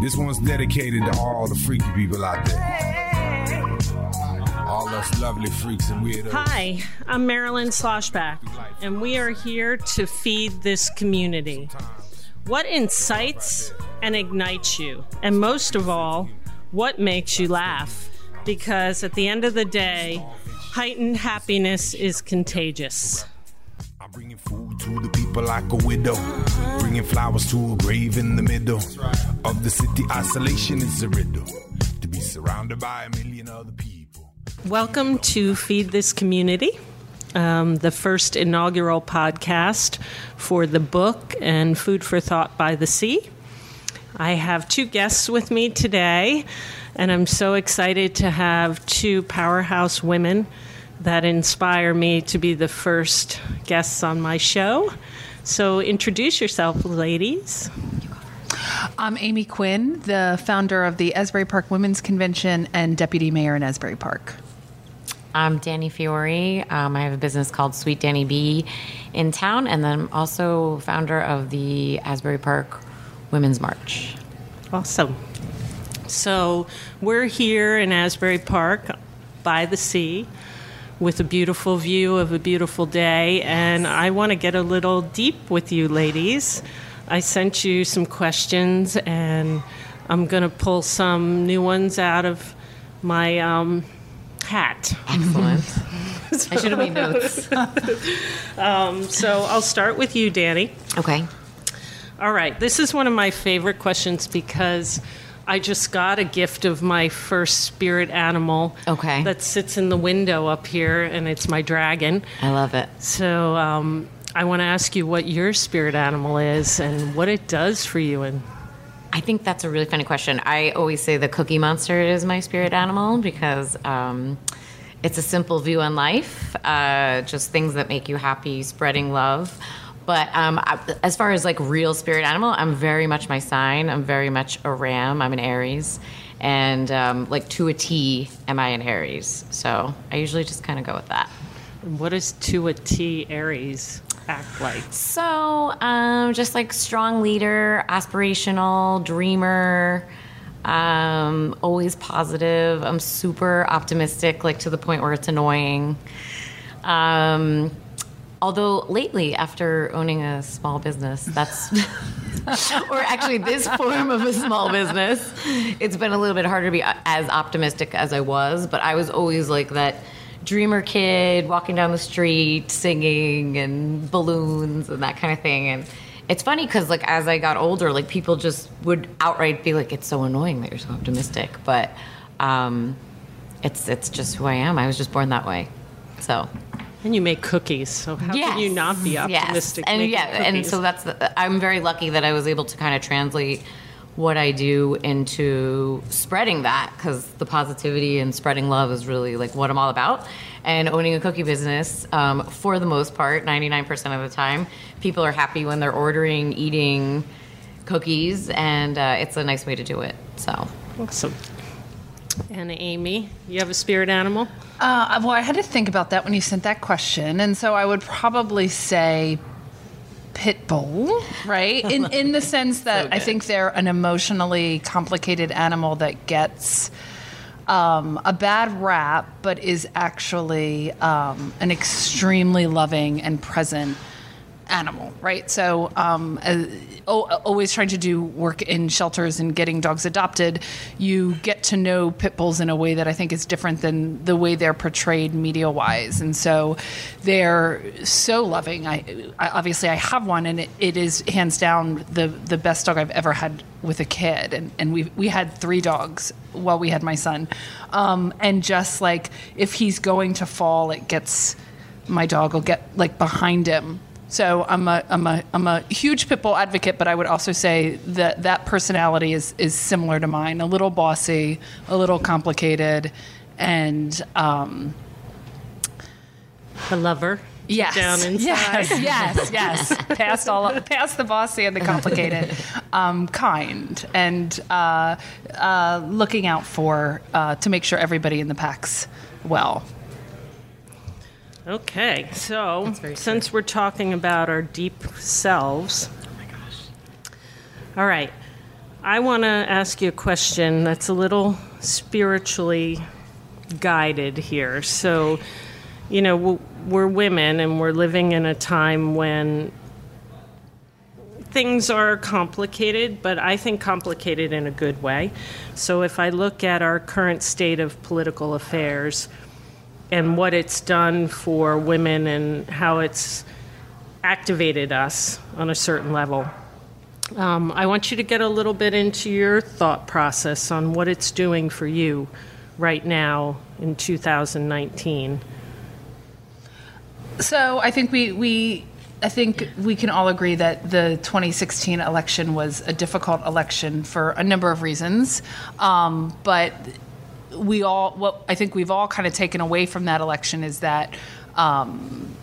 This one's dedicated to all the freaky people out there. All us lovely freaks and weirdos. Hi, I'm Marilyn Sloshback, and we are here to feed this community. What incites and ignites you? And most of all, what makes you laugh? Because at the end of the day, heightened happiness is contagious. I'm bringing food to the people like a widow. Bringing flowers to a grave in the middle of the city. Isolation is a riddle. To be surrounded by a million other people. Welcome to Feed This Community, um, the first inaugural podcast for the book and Food for Thought by the Sea. I have two guests with me today, and I'm so excited to have two powerhouse women that inspire me to be the first guests on my show. So, introduce yourself, ladies. I'm Amy Quinn, the founder of the Asbury Park Women's Convention and deputy mayor in Asbury Park. I'm Danny Fiore. Um, I have a business called Sweet Danny B in town, and then I'm also founder of the Asbury Park Women's March. Awesome. So, we're here in Asbury Park by the sea with a beautiful view of a beautiful day, and I want to get a little deep with you, ladies. I sent you some questions, and I'm going to pull some new ones out of my um, hat. Excellent. I should have made notes. So, I'll start with you, Danny. Okay. All right. This is one of my favorite questions because I just got a gift of my first spirit animal. Okay. That sits in the window up here, and it's my dragon. I love it. So um, I want to ask you what your spirit animal is and what it does for you. And I think that's a really funny question. I always say the Cookie Monster is my spirit animal because um, it's a simple view on life, uh, just things that make you happy, spreading love. But um, I, as far as like real spirit animal, I'm very much my sign. I'm very much a ram. I'm an Aries. And um, like to a T, am I an Aries? So I usually just kind of go with that. what does to a T Aries act like? So, um, just like strong leader, aspirational, dreamer, um, always positive. I'm super optimistic, like to the point where it's annoying. Um, although lately, after owning a small business, that's. or actually, this form of a small business, it's been a little bit harder to be as optimistic as I was, but I was always like that dreamer kid walking down the street singing and balloons and that kind of thing and it's funny because like as i got older like people just would outright be like it's so annoying that you're so optimistic but um it's it's just who i am i was just born that way so And you make cookies, so how can you not be Yes. optimistic? And making yeah, and so that's the, I'm very lucky that I was able to kind of translate what I do into spreading that because the positivity and spreading love is really like what I'm all about. And owning a cookie business, um, for the most part, 99% of the time, people are happy when they're ordering, eating cookies, and uh, it's a nice way to do it. So. awesome. And Amy, you have a spirit animal? Uh, well, I had to think about that when you sent that question, and so I would probably say pit bull, right? In in the sense that I think they're an emotionally complicated animal that gets um, a bad rap, but is actually um, an extremely loving and present animal, right? So, um, uh, always trying to do work in shelters and getting dogs adopted, you get to know pit bulls in a way that I think is different than the way they're portrayed media wise. And so they're so loving. I, I obviously I have one, and it, it is hands down the the best dog I've ever had with a kid. And and we we had three dogs while we had my son, um, and just like if he's going to fall, it gets my dog will get like behind him. So I'm a I'm a I'm a huge pit bull advocate, but I would also say that that personality is is similar to mine, a little bossy, a little complicated, and um, A lover? Yes, Down inside? yes, yes, yes, past all past the bossy and the complicated, um, kind, and uh, uh, looking out for uh, to make sure everybody in the pack's well. Okay, so since we're talking about our deep selves. Oh my gosh. All right. I want to ask you a question that's a little spiritually guided here. So, you know, we're women and we're living in a time when things are complicated, but I think complicated in a good way. So if I look at our current state of political affairs and what it's done for women and how it's activated us on a certain level, um, I want you to get a little bit into your thought process on what it's doing for you right now in 2019. So I think we, we I think we can all agree that the 2016 election was a difficult election for a number of reasons. Um, but we all, what I think we've all kind of taken away from that election is that um,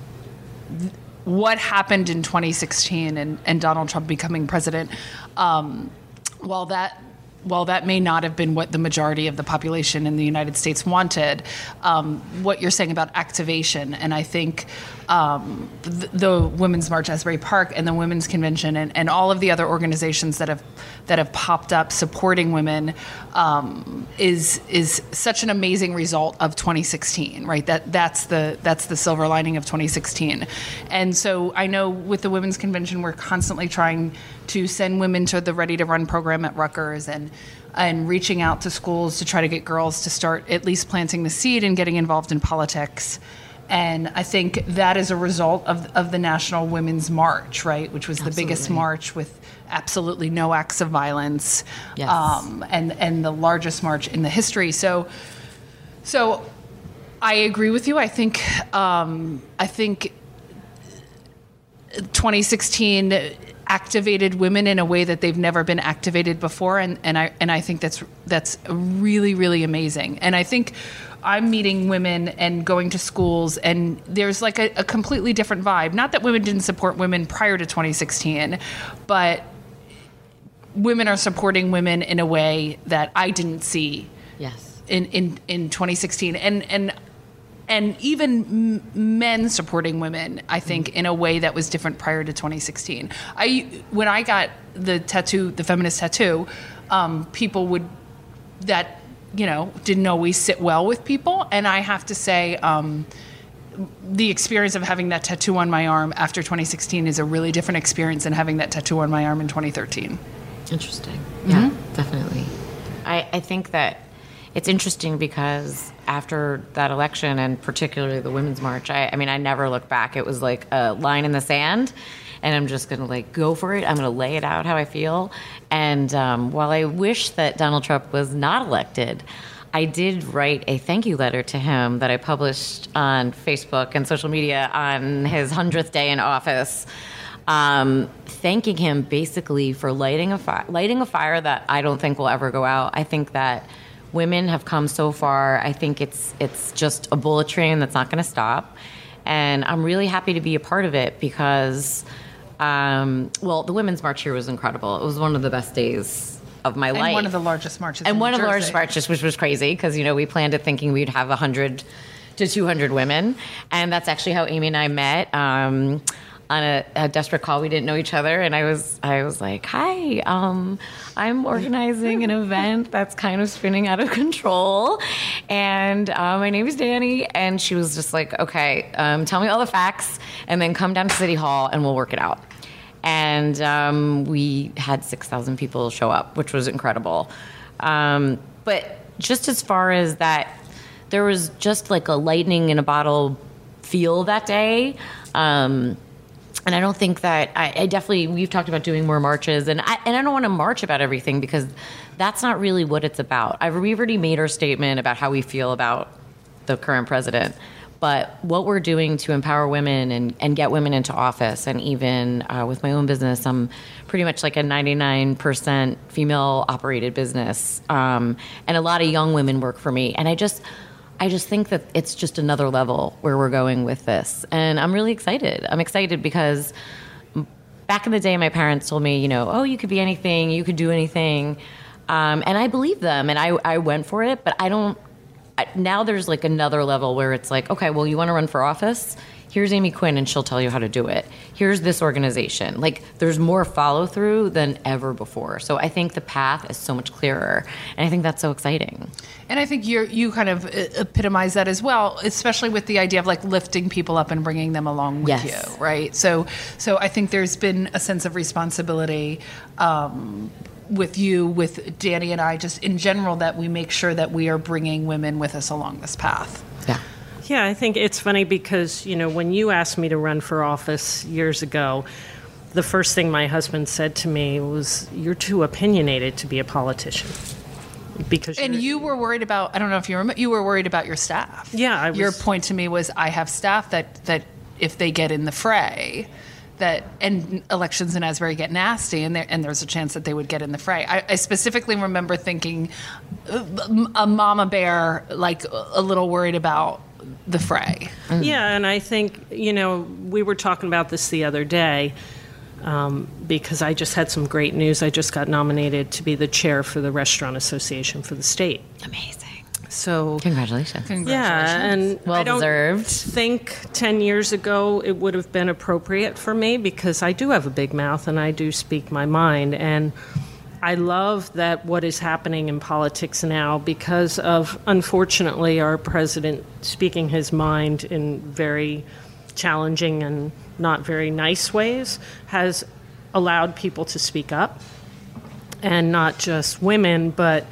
th- what happened in 2016 and, and, Donald Trump becoming president, um, while that while that may not have been what the majority of the population in the United States wanted, um, what you're saying about activation, and I think um, the, the, Women's March Asbury Park and the Women's Convention and, and, all of the other organizations that have that have popped up supporting women um, is is such an amazing result of 2016, right? That that's the that's the silver lining of 2016, and so I know with the Women's Convention we're constantly trying to send women to the Ready to Run program at Rutgers and and reaching out to schools to try to get girls to start at least planting the seed and getting involved in politics. And I think that is a result of, of the National Women's March, right, which was absolutely. the biggest march with absolutely no acts of violence, yes. um, and and the largest march in the history. So, so I agree with you. I think um, I think 2016 activated women in a way that they've never been activated before, and, and I and I think that's that's really really amazing. And I think I'm meeting women and going to schools, and there's like a, a completely different vibe. Not that women didn't support women prior to 2016, but women are supporting women in a way that I didn't see. Yes. In, in, in 2016 and and and even men supporting women, I think, in a way that was different prior to 2016. I when I got the tattoo, the feminist tattoo, um, people would that you know didn't always sit well with people, and I have to say. Um, the experience of having that tattoo on my arm after 2016 is a really different experience than having that tattoo on my arm in 2013. Interesting. Mm-hmm. Yeah, definitely. I, I think that it's interesting because after that election and particularly the women's march I, I, mean i never looked back it was like a line in the sand and i'm just gonna like go for it i'm gonna lay it out how i feel and um, while i wish that donald trump was not elected I did write a thank you letter to him that I published on Facebook and social media on his 100th day in office. Um, thanking him basically for lighting a fi- lighting a fire that I don't think will ever go out. I think that women have come so far. I think it's it's just a bullet train that's not going to stop, and I'm really happy to be a part of it because, um, well, the women's march here was incredible. It was one of the best days of my and life. one of the largest marches. And one of the largest marches, which was crazy because you know we planned it thinking we'd have hundred to 200 women, and that's actually how Amy and I met. Um, on a, a, desperate call. We didn't know each other, and I was I was like, "Hi, um, I'm organizing an event that's kind of spinning out of control, and uh, my name is Danny." And she was just like, "Okay, um, tell me all the facts, and then come down to City Hall, and we'll work it out." And um, we had six thousand people show up, which was incredible. Um, but just as far as that, there was just like a lightning in a bottle feel that day. Um, and I don't think that I, I, definitely we've talked about doing more marches, and I and I don't want to march about everything because that's not really what it's about. I've we've already made our statement about how we feel about the current president, but what we're doing to empower women and, and get women into office, and even uh, with my own business, I'm pretty much like a 99% female operated business, um, and a lot of young women work for me, and I just I just think that it's just another level where we're going with this. And I'm really excited. I'm excited because back in the day, my parents told me, you know, oh, you could be anything, you could do anything. Um, and I believed them and I, I went for it, but I don't. I, now there's like another level where it's like, okay, well, you want to run for office? Here's Amy Quinn and she'll tell you how to do it. Here's this organization. Like there's more follow through than ever before. So I think the path is so much clearer. And I think that's so exciting. And I think you you kind of uh, epitomize that as well, especially with the idea of like lifting people up and bringing them along with Yes. you, right? So, so I think there's been a sense of responsibility um, with you, with Danny and I, just in general, that we make sure that we are bringing women with us along this path. Yeah. Yeah, I think it's funny because, you know, when you asked me to run for office years ago, the first thing my husband said to me was, You're too opinionated to be a politician. Because And you're- were worried about, I don't know if you remember, you were worried about your staff. Yeah, I Your point to me was, I have staff that, that if they get in the fray, that and elections in Asbury get nasty, and there and there's a chance that they would get in the fray. I, I specifically remember thinking, uh, a mama bear, like a little worried about the fray. Yeah, and I think, you know, we were talking about this the other day um, because I just had some great news. I just got nominated to be the chair for the Restaurant Association for the state. Amazing. So, Congratulations. yeah, and Well I don't deserved. think 10 years ago it would have been appropriate for me because I do have a big mouth and I do speak my mind. And I love that what is happening in politics now because of, unfortunately, our president speaking his mind in very challenging and not very nice ways has allowed people to speak up and not just women, but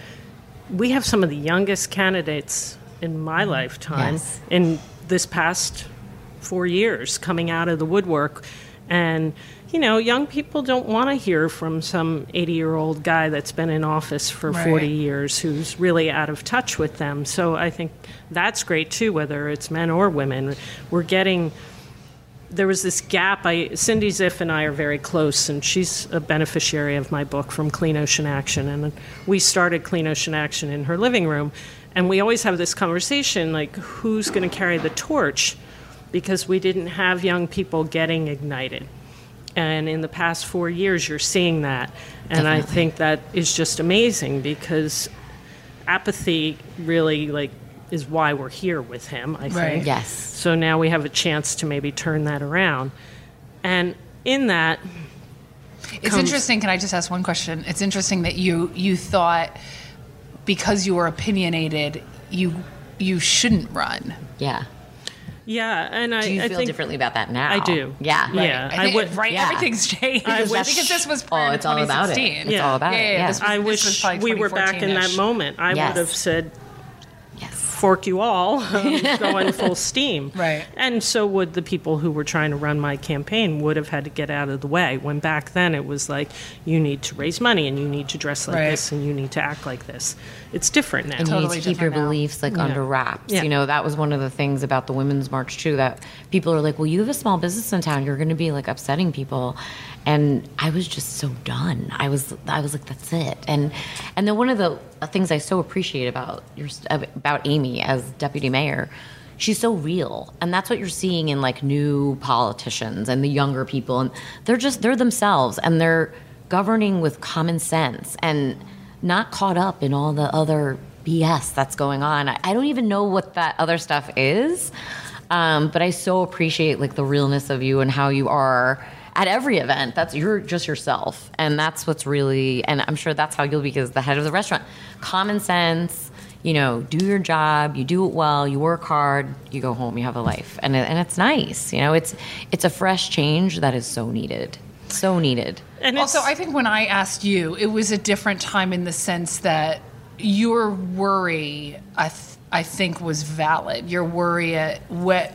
we have some of the youngest candidates in my lifetime Yes. in this past four years coming out of the woodwork. And, you know, young people don't want to hear from some 80 year old guy that's been in office for 40 years who's really out of touch with them. So I think that's great too, whether it's men or women. We're getting there was this gap. I, Cindy Zipf and I are very close, and she's a beneficiary of my book from Clean Ocean Action. And we started Clean Ocean Action in her living room, and we always have this conversation like, who's going to carry the torch? Because we didn't have young people getting ignited. And in the past four years, you're seeing that. And I think that is just amazing because apathy really like is why we're here with him, I think. Right. Yes. So now we have a chance to maybe turn that around. And in that, It's comes- interesting. Can I just ask one question? It's interesting that you you thought because you were opinionated, you you shouldn't run. Yeah. Yeah, and I, Do you I feel think differently about that now? I do. Yeah. Yeah. I I would- right. yeah. Everything's changed. I wish- because this was Oh, prior to it's all about it. 2016. It's Yeah. all about Yeah, it. yeah, Yeah. this was- I was wish probably we were back in that moment. I Yes. would have said, yes. Fork you all, going full steam. Right. And so would the people who were trying to run my campaign would have had to get out of the way. When back then it was like, you need to raise money and you need to dress like Right. this and you need to act like this. It's different now. and you Totally need to keep your now. beliefs like under wraps. Yeah. You know, that was one of the things about the women's march too. That people are like, "Well, you have a small business in town. You're going to be like upsetting people," and I was just so done. I was, I was like, "That's it." And and then one of the things I so appreciate about your about Amy as deputy mayor. She's so real, and that's what you're seeing in like new politicians and the younger people, and they're just they're themselves, and they're governing with common sense and not caught up in all the other BS that's going on. I, I don't even know what that other stuff is, um, but I so appreciate like the realness of you and how you are at every event. That's you're just yourself, and that's what's really. And I'm sure that's how you'll be as the head of the restaurant. Common sense. You know, do your job. You do it well. You work hard. You go home. You have a life, and and it's nice. You know, it's it's a fresh change that is so needed. So needed. And Also, I think when I asked you, it was a different time in the sense that your worry, I, th- I think, was valid. Your worry at what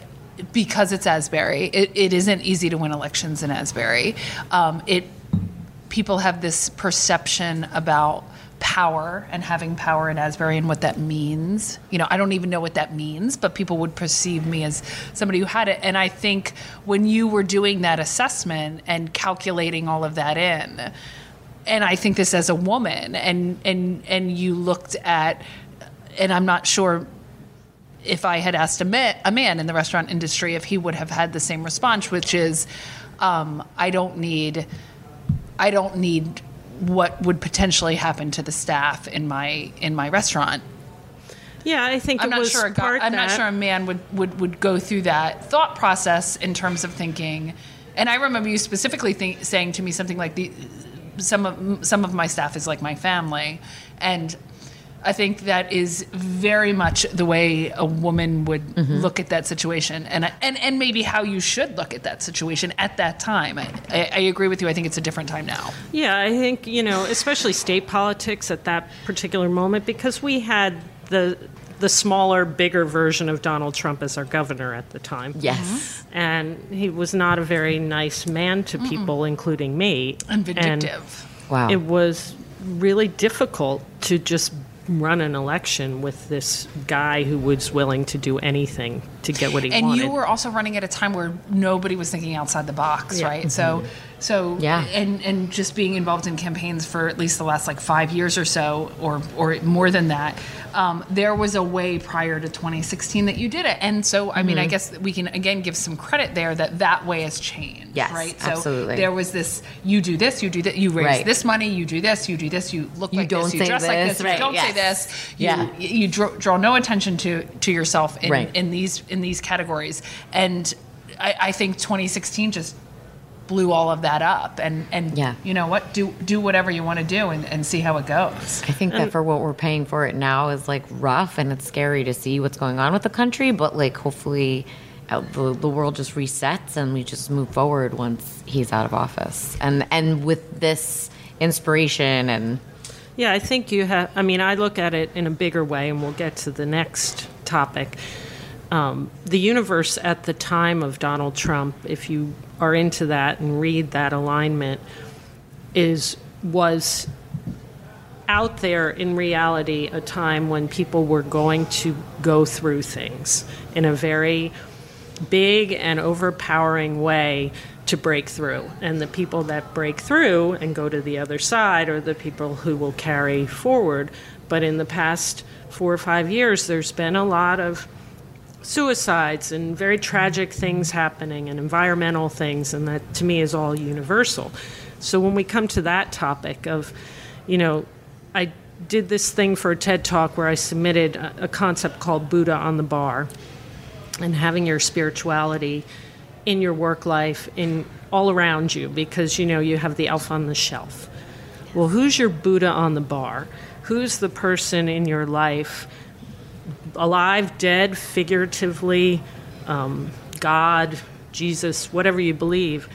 because it's Asbury, it, it isn't easy to win elections in Asbury. Um, it people have this perception about power and having power in Asbury and what that means. You know, I don't even know what that means, but people would perceive me as somebody who had it. And I think when you were doing that assessment and calculating all of that in, and I think this as a woman, and and and you looked at, and I'm not sure if I had asked a man, a man in the restaurant industry if he would have had the same response, which is, um, I don't need, I don't need what would potentially happen to the staff in my in my restaurant. Yeah, I think I'm it not was sure. A guy, I'm not sure a man would, would would go through that thought process in terms of thinking. And I remember you specifically think, saying to me something like the some of some of my staff is like my family, and I think that is very much the way a woman would Mm-hmm. look at that situation, and and and maybe how you should look at that situation at that time. I, I, I agree with you. I think it's a different time now. Yeah, I think, you know, especially state politics at that particular moment, because we had the the smaller, bigger version of Donald Trump as our governor at the time. Yes. And he was not a very nice man to people, including me. And vindictive. Wow. it was really difficult to just run an election with this guy who was willing to do anything to get what he and wanted. And you were also running at a time where nobody was thinking outside the box Yeah. right mm-hmm. so so Yeah. and and just being involved in campaigns for at least the last like five years or so or or more than that um, there was a way prior to 2016 that you did it and so i mean i guess we can again give some credit there that that way has changed Yes, right so absolutely. there was this you do this you do that you raise Right. this money you do this you do this you look You like this you say dress like this, this right, you don't say yes. this you, Yeah. you draw, draw no attention to to yourself in, Right. in these in these categories and I, I think 2016 just blew all of that up and and Yeah. you know what do do whatever you want to do and, and see how it goes I think that for what we're paying for it now is like rough and it's scary to see what's going on with the country, but like hopefully uh, the, the world just resets and we just move forward once he's out of office. And and with this inspiration and Yeah, I think you have. I mean, I look at it in a bigger way, and we'll get to the next topic. Um, the universe at the time of Donald Trump, if you are into that and read that alignment, is was out there in reality a time when people were going to go through things in a very big and overpowering way to break through. And the people that break through and go to the other side are the people who will carry forward. But in the past four or five years, there's been a lot of suicides and very tragic things happening and environmental things, and that to me is all universal. So when we come to that topic of, you know, I did this thing for a TED talk where I submitted a, a concept called Buddha on the bar and having your spirituality in your work life in all around you because you know you have the elf on the shelf. Well, who's your Buddha on the bar? Who's the person in your life, alive, dead, figuratively, um, God, Jesus, whatever you believe,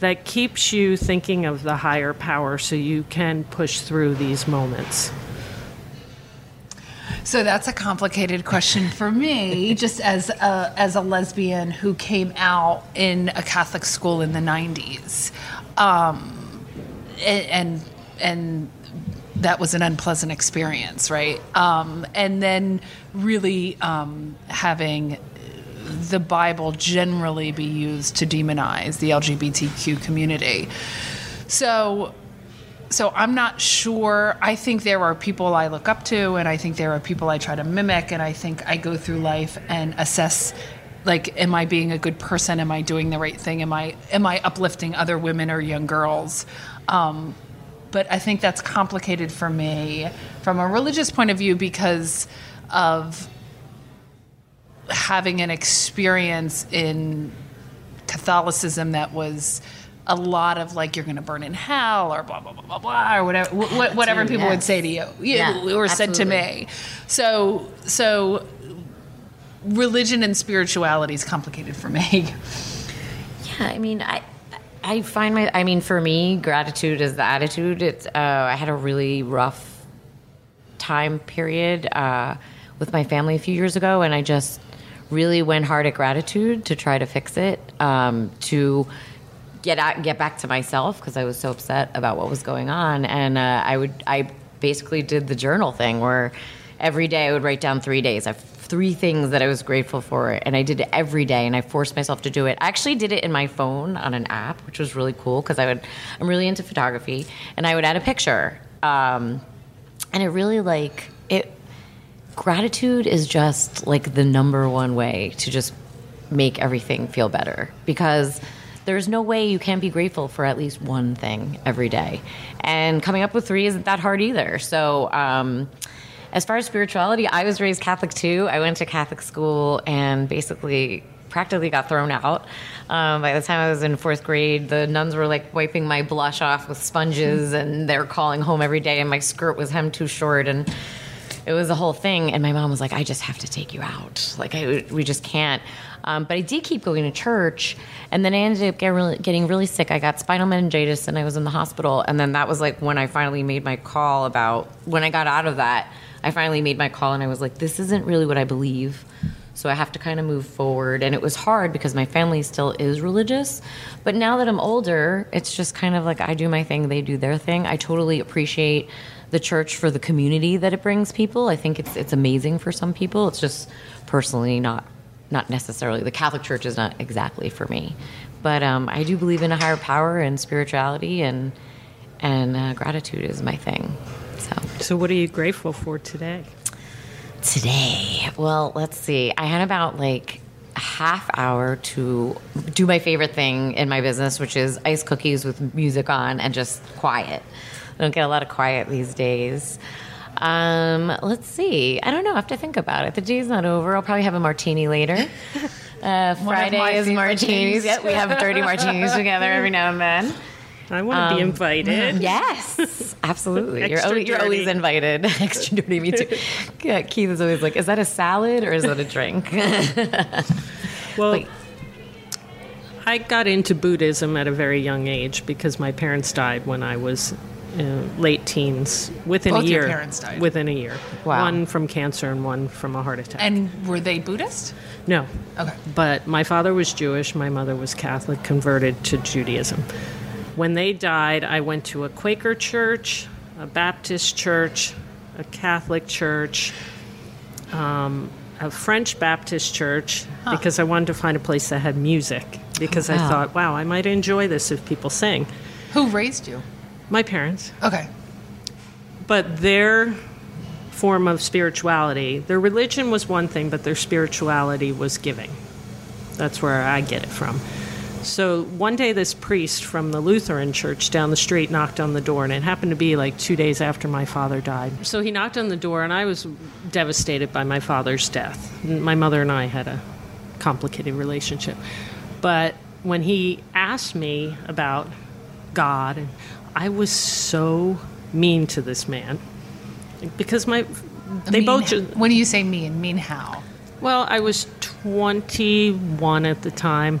that keeps you thinking of the higher power so you can push through these moments? So that's a complicated question for me, just as a, as a lesbian who came out in a Catholic school in the '90s, um, and, and and that was an unpleasant experience, right? Um, and then really um, having the Bible generally be used to demonize the LGBTQ community. So so I'm not sure. I think there are people I look up to, and I think there are people I try to mimic, and I think I go through life and assess, like, am I being a good person? Am I doing the right thing? Am I am I uplifting other women or young girls? Um, but I think that's complicated for me from a religious point of view because of having an experience in Catholicism that was a lot of like you're going to burn in hell or blah blah blah blah blah or whatever wh- wh- whatever people would say to you, you Yeah, or said to me. So so religion and spirituality is complicated for me. Yeah, I mean, I I find my I mean, for me, gratitude is the attitude. It's uh, I had a really rough time period uh, with my family a few years ago, and I just really went hard at gratitude to try to fix it, um, to get out, get back to myself because I was so upset about what was going on, and uh, I would I basically did the journal thing where every day I would write down three days. I three things that I was grateful for, and I did it every day, and I forced myself to do it. I actually did it in my phone on an app, which was really cool because I would I'm really into photography, and I would add a picture, um, and it really like it. Gratitude is just like the number one way to just make everything feel better because there's no way you can't be grateful for at least one thing every day. And coming up with three isn't that hard either. So, um, as far as spirituality, I was raised Catholic too. I went to Catholic school and basically practically got thrown out. Um, by the time I was in fourth grade, the nuns were like wiping my blush off with sponges, and they were calling home every day, and my skirt was hemmed too short, and it was a whole thing. And my mom was like, "I just have to take you out. Like, I, we just can't." Um, but I did keep going to church, and then I ended up really, getting really sick. I got spinal meningitis, and I was in the hospital. And then that was like when I finally made my call about when I got out of that. I finally made my call, and I was like, "This isn't really what I believe." So I have to kind of move forward. And it was hard because my family still is religious. But now that I'm older, it's just kind of like I do my thing, they do their thing. I totally appreciate the church for the community that it brings people. I think it's it's amazing for some people. It's just personally not not necessarily the Catholic Church is not exactly for me. But um, I do believe in a higher power and spirituality and and uh, gratitude is my thing. So So, what are you grateful for today? Today, well, let's see. I had about like a half hour to do my favorite thing in my business, which is ice cookies with music on and just quiet. I don't get a lot of quiet these days. Um, let's see. I don't know. I have to think about it. The day's not over. I'll probably have a martini later. Uh, Friday is martinis. things. Yeah, we have dirty martinis together every now and then. I want to be invited. Yes, absolutely. you're, always, you're always dirty. invited. Extra dirty, me too. Yeah, Keith is always like, "Is that a salad or is that a drink?" Well, Wait. I got into Buddhism at a very young age because my parents died when I was uh, late teens. Within Both a your year. parents died? Within a year. Wow. One from cancer and one from a heart attack. And were they Buddhist? no. Okay. But my father was Jewish, my mother was Catholic, converted to Judaism. When they died, I went to a Quaker church, a Baptist church, a Catholic church, um, a French Baptist church, because I wanted to find a place that had music. Because I Wow. thought, wow, I might enjoy this if people sing. Who raised you? My parents. Okay. But their form of spirituality, their religion was one thing, but their spirituality was giving. That's where I get it from. So one day, this priest from the Lutheran church down the street knocked on the door, and it happened to be like two days after my father died. So he knocked on the door, and I was devastated by my father's death. My mother and I had a complicated relationship. But when he asked me about God, and I was so mean to this man because my they Mean both just, When do you say mean, mean how? well, I was 21 at the time,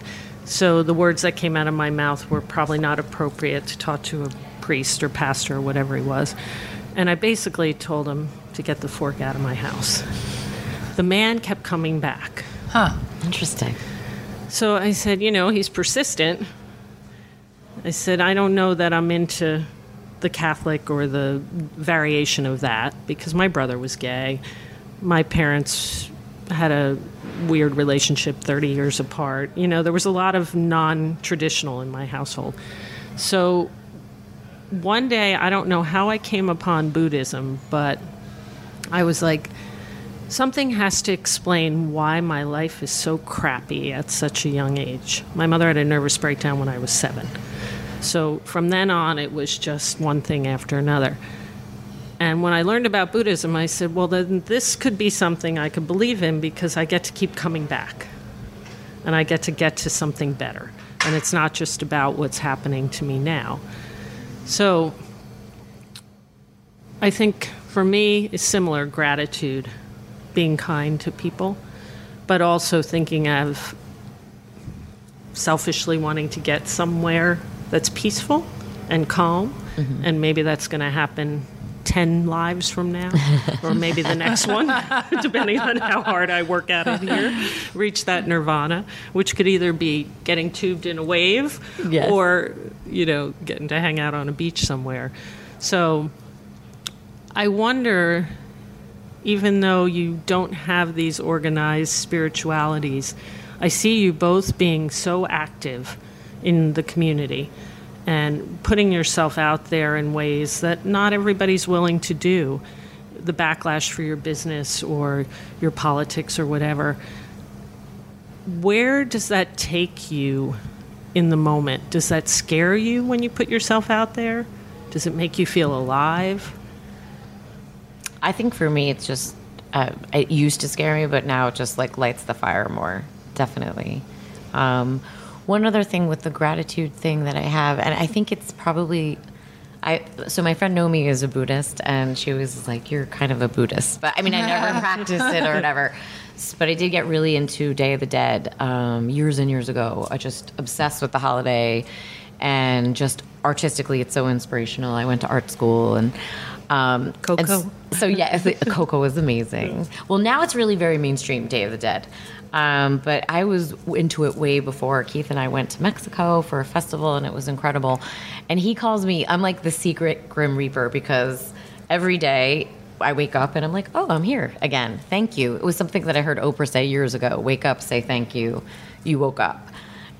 so the words that came out of my mouth were probably not appropriate to talk to a priest or pastor or whatever he was. And I basically told him to get the fork out of my house. The man kept coming back. Huh. Interesting. So I said, you know, he's persistent. I said, I don't know that I'm into the Catholic or the variation of that because my brother was gay. My parents had a weird relationship 30 years apart. You know, there was a lot of non traditional in my household. So one day, I don't know how I came upon Buddhism, but I was like, Something has to explain why my life is so crappy at such a young age. My mother had a nervous breakdown when I was seven. So from then on, it was just one thing after another. And when I learned about Buddhism, I said, well, then this could be something I could believe in because I get to keep coming back. And I get to get to something better. And it's not just about what's happening to me now. So I think for me, it's similar gratitude, being kind to people, but also thinking of selfishly wanting to get somewhere that's peaceful and calm. Mm-hmm. And maybe that's going to happen 10 lives from now, or maybe the next one, depending on how hard I work at it here, reach that nirvana, which could either be getting tubed in a wave Yes. or, you know, getting to hang out on a beach somewhere. So I wonder, even though you don't have these organized spiritualities, I see you both being so active in the community and putting yourself out there in ways that not everybody's willing to do. The backlash for your business or your politics or whatever. Where does that take you in the moment? Does that scare you when you put yourself out there? Does it make you feel alive? I think for me, it's just uh, it used to scare me, but now it just like lights the fire more. Definitely. Um, one other thing with the gratitude thing that I have, and I think it's probably. I, so my friend Nomi is a Buddhist, and she was like, "You're kind of a Buddhist," but I mean, I never practiced it or whatever. But I did get really into Day of the Dead um, years and years ago. I just obsessed with the holiday, and just artistically, it's so inspirational. I went to art school and. Um, Coco. and so yeah, Coco was amazing. Well, now it's really very mainstream, Day of the Dead. Um, but I was into it way before. Keith and I went to Mexico for a festival, and it was incredible. And he calls me. I'm like the secret Grim Reaper because every day I wake up and I'm like, oh, I'm here again. Thank you. It was something that I heard Oprah say years ago. Wake up, say thank you. You woke up,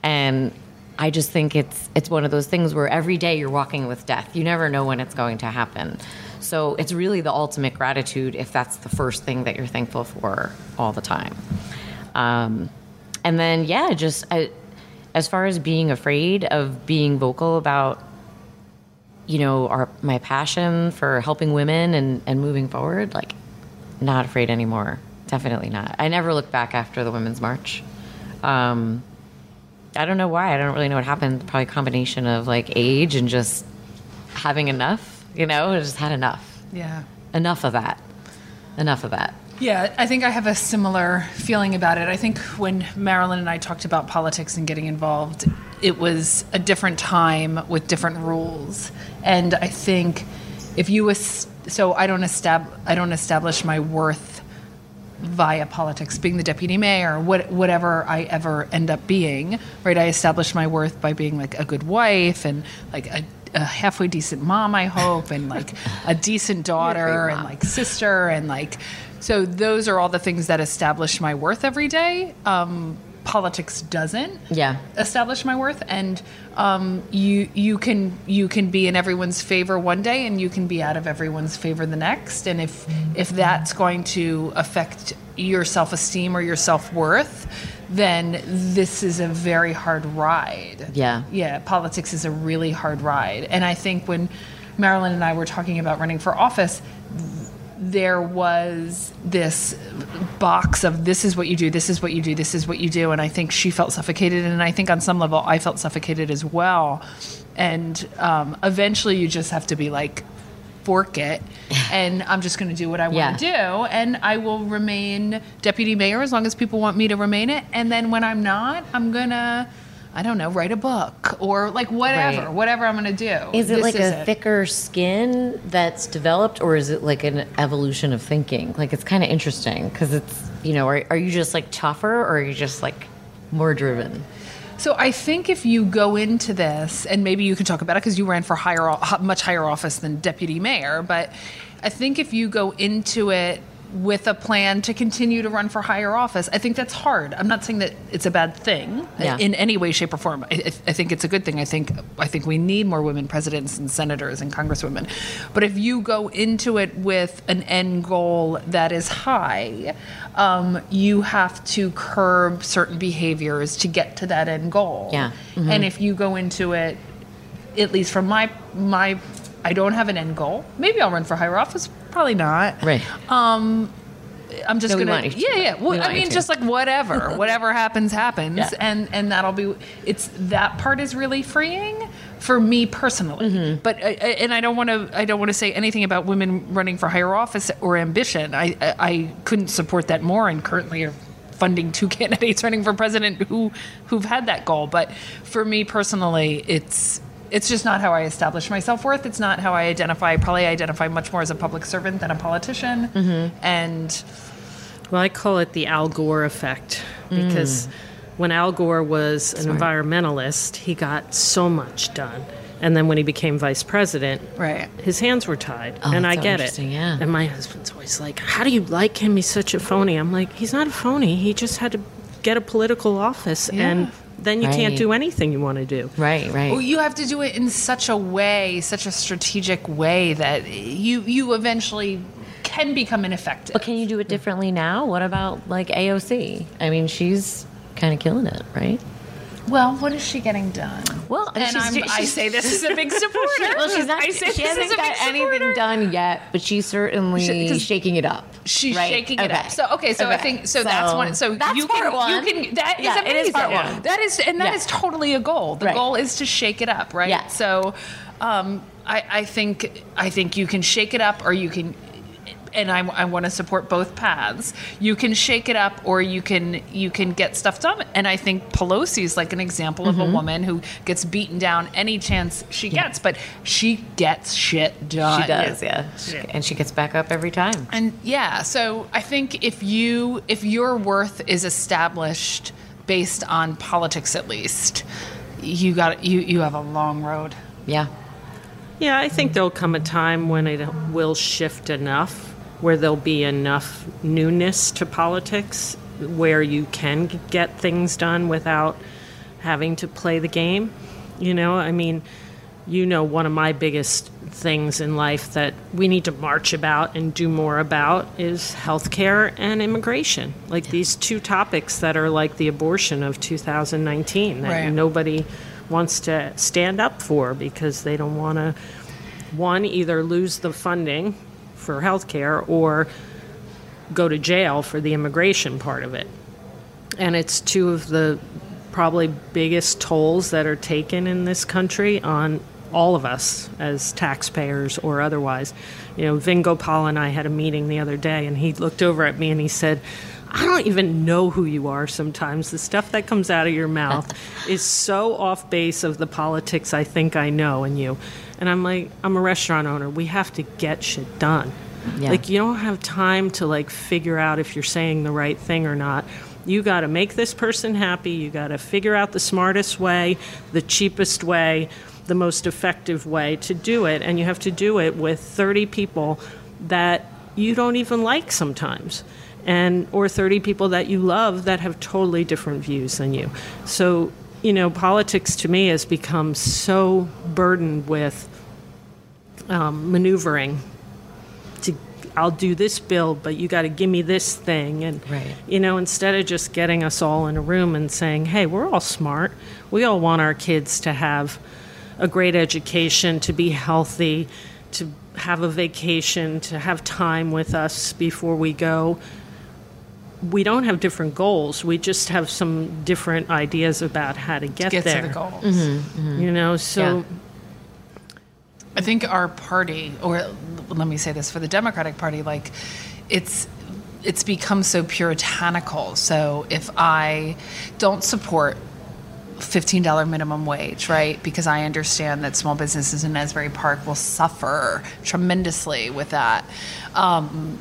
and I just think it's it's one of those things where every day you're walking with death. You never know when it's going to happen. So it's really the ultimate gratitude if that's the first thing that you're thankful for all the time. Um, and then yeah, just I, as far as being afraid of being vocal about you know our my passion for helping women and and moving forward, like not afraid anymore. Definitely not. I never looked back after the women's march. Um, I don't know why. I don't really know what happened. Probably a combination of like age and just having enough. You know, I just had enough. Yeah. Enough of that. Enough of that. Yeah, I think I have a similar feeling about it. I think when Marilyn and I talked about politics and getting involved, it was a different time with different rules. And I think if you so I don't estab- I don't establish my worth via politics, being the deputy mayor, what, whatever I ever end up being, right? I establish my worth by being like a good wife and like a, a halfway decent mom, I hope, and like a decent daughter and like sister and like, so those are all the things that establish my worth every day. Um, politics doesn't Yeah. establish my worth and um, you you can you can be in everyone's favor one day and you can be out of everyone's favor the next and if if that's going to affect your self-esteem or your self-worth then this is a very hard ride Yeah. yeah politics is a really hard ride and i think when marilyn and i were talking about running for office there was this box of this is what you do, this is what you do, this is what you do. And I think she felt suffocated. And I think on some level, I felt suffocated as well. And um, eventually, you just have to be like, fork it. And I'm just going to do what I want Yeah. to do. And I will remain deputy mayor as long as people want me to remain it. And then when I'm not, I'm going to. I don't know, write a book or like whatever, Right. whatever I'm going to do. Is it This like is a thicker skin that's developed, or is it like an evolution of thinking? Like it's kind of interesting because it's you know, are, are you just like tougher, or are you just like more driven? So I think if you go into this, and maybe you can talk about it because you ran for higher, much higher office than deputy mayor, but I think if you go into it with a plan to continue to run for higher office, I think that's hard. I'm not saying that it's a bad thing Yeah. in any way, shape, or form. I, I- think it's a good thing. I think I think we need more women presidents and senators and congresswomen. But if you go into it with an end goal that is high, um, you have to curb certain behaviors to get to that end goal. Yeah. And if you go into it, at least from my my, I don't have an end goal. Maybe I'll run for higher office. Probably not. Right. Um, I'm just No, gonna. Yeah, yeah. Well, We I mean, just like whatever, whatever happens, happens, Yeah. and and that'll be. It's that part is really freeing for me personally. Mm-hmm. But and I don't want to. I don't want to say anything about women running for higher office or ambition. I, I I couldn't support that more, and currently are funding two candidates running for president who who've had that goal. But for me personally, it's. It's just not how I establish my self worth. It's not how I identify. I probably identify much more as a public servant than a politician. Mm-hmm. And Well, I call it the Al Gore effect because Mm. when Al Gore was an environmentalist, he got so much done. And then when he became vice president, Right. his hands were tied. Oh, and I get it. yeah. And my husband's always like, How do you like him? He's such a phony. I'm like, He's not a phony. He just had to get a political office. And then you can't do anything you want to do. Right, right. Well, you have to do it in such a way, such a strategic way that you you eventually can become ineffective. but can you do it differently now? What about like AOC? I mean, she's kind of killing it, right? Well, what is she getting done? Well, and she's- I'm, she's- I say this is a big supporter. well, she's not. I say She this hasn't is a got anything done yet, but she's certainly She- shaking it up. She's right? shaking it up. So okay, so I think so, that's one. So that's you part can one. you can that is Yeah, amazing. it is part one. That is and that is Yeah. totally a goal. The Right. goal is to shake it up, right? Yeah. So um, I, I think I think you can shake it up, or you can. And I, I want to support both paths. You can shake it up, or you can you can get stuff done. And I think Pelosi is like an example of Mm-hmm. a woman who gets beaten down any chance she gets, but she gets shit done. She does, yeah. She- And she gets back up every time. And yeah, so I think if you if your worth is established based on politics at least, you got you you have a long road. Yeah. Yeah, I think there'll come a time when it will shift enough, where there'll be enough newness to politics, where you can get things done without having to play the game. You know, I mean, you know, one of my biggest things in life that we need to march about and do more about is healthcare and immigration. Like these two topics that are like the abortion of 2019 that Right. nobody wants to stand up for because they don't want to one either lose the funding for healthcare or go to jail for the immigration part of it. And it's two of the probably biggest tolls that are taken in this country on all of us as taxpayers or otherwise. You know, Vin Gopal and I had a meeting the other day, and he looked over at me and he said, I don't even know who you are sometimes. The stuff that comes out of your mouth is so off base of the politics I think I know in you. And I'm like, I'm a restaurant owner. We have to get shit done. Yeah. Like, you don't have time to like figure out if you're saying the right thing or not. You got to make this person happy. You got to figure out the smartest way, the cheapest way, the most effective way to do it. And you have to do it with 30 people that you don't even like sometimes. And or 30 people that you love that have totally different views than you. So, you know, politics to me has become so burdened with um, maneuvering to I'll do this bill, but you got to give me this thing. And, Right. you know, instead of just getting us all in a room and saying, hey, we're all smart. We all want our kids to have a great education, to be healthy, to have a vacation, to have time with us before we go. We don't have different goals. We just have some different ideas about how to get, Get there. to the goals. You know, so Yeah. I think our party, or let me say this for the Democratic Party, like it's it's become so puritanical. So if I don't support $15 minimum wage, right? Because I understand that small businesses in Asbury Park will suffer tremendously with that. Um,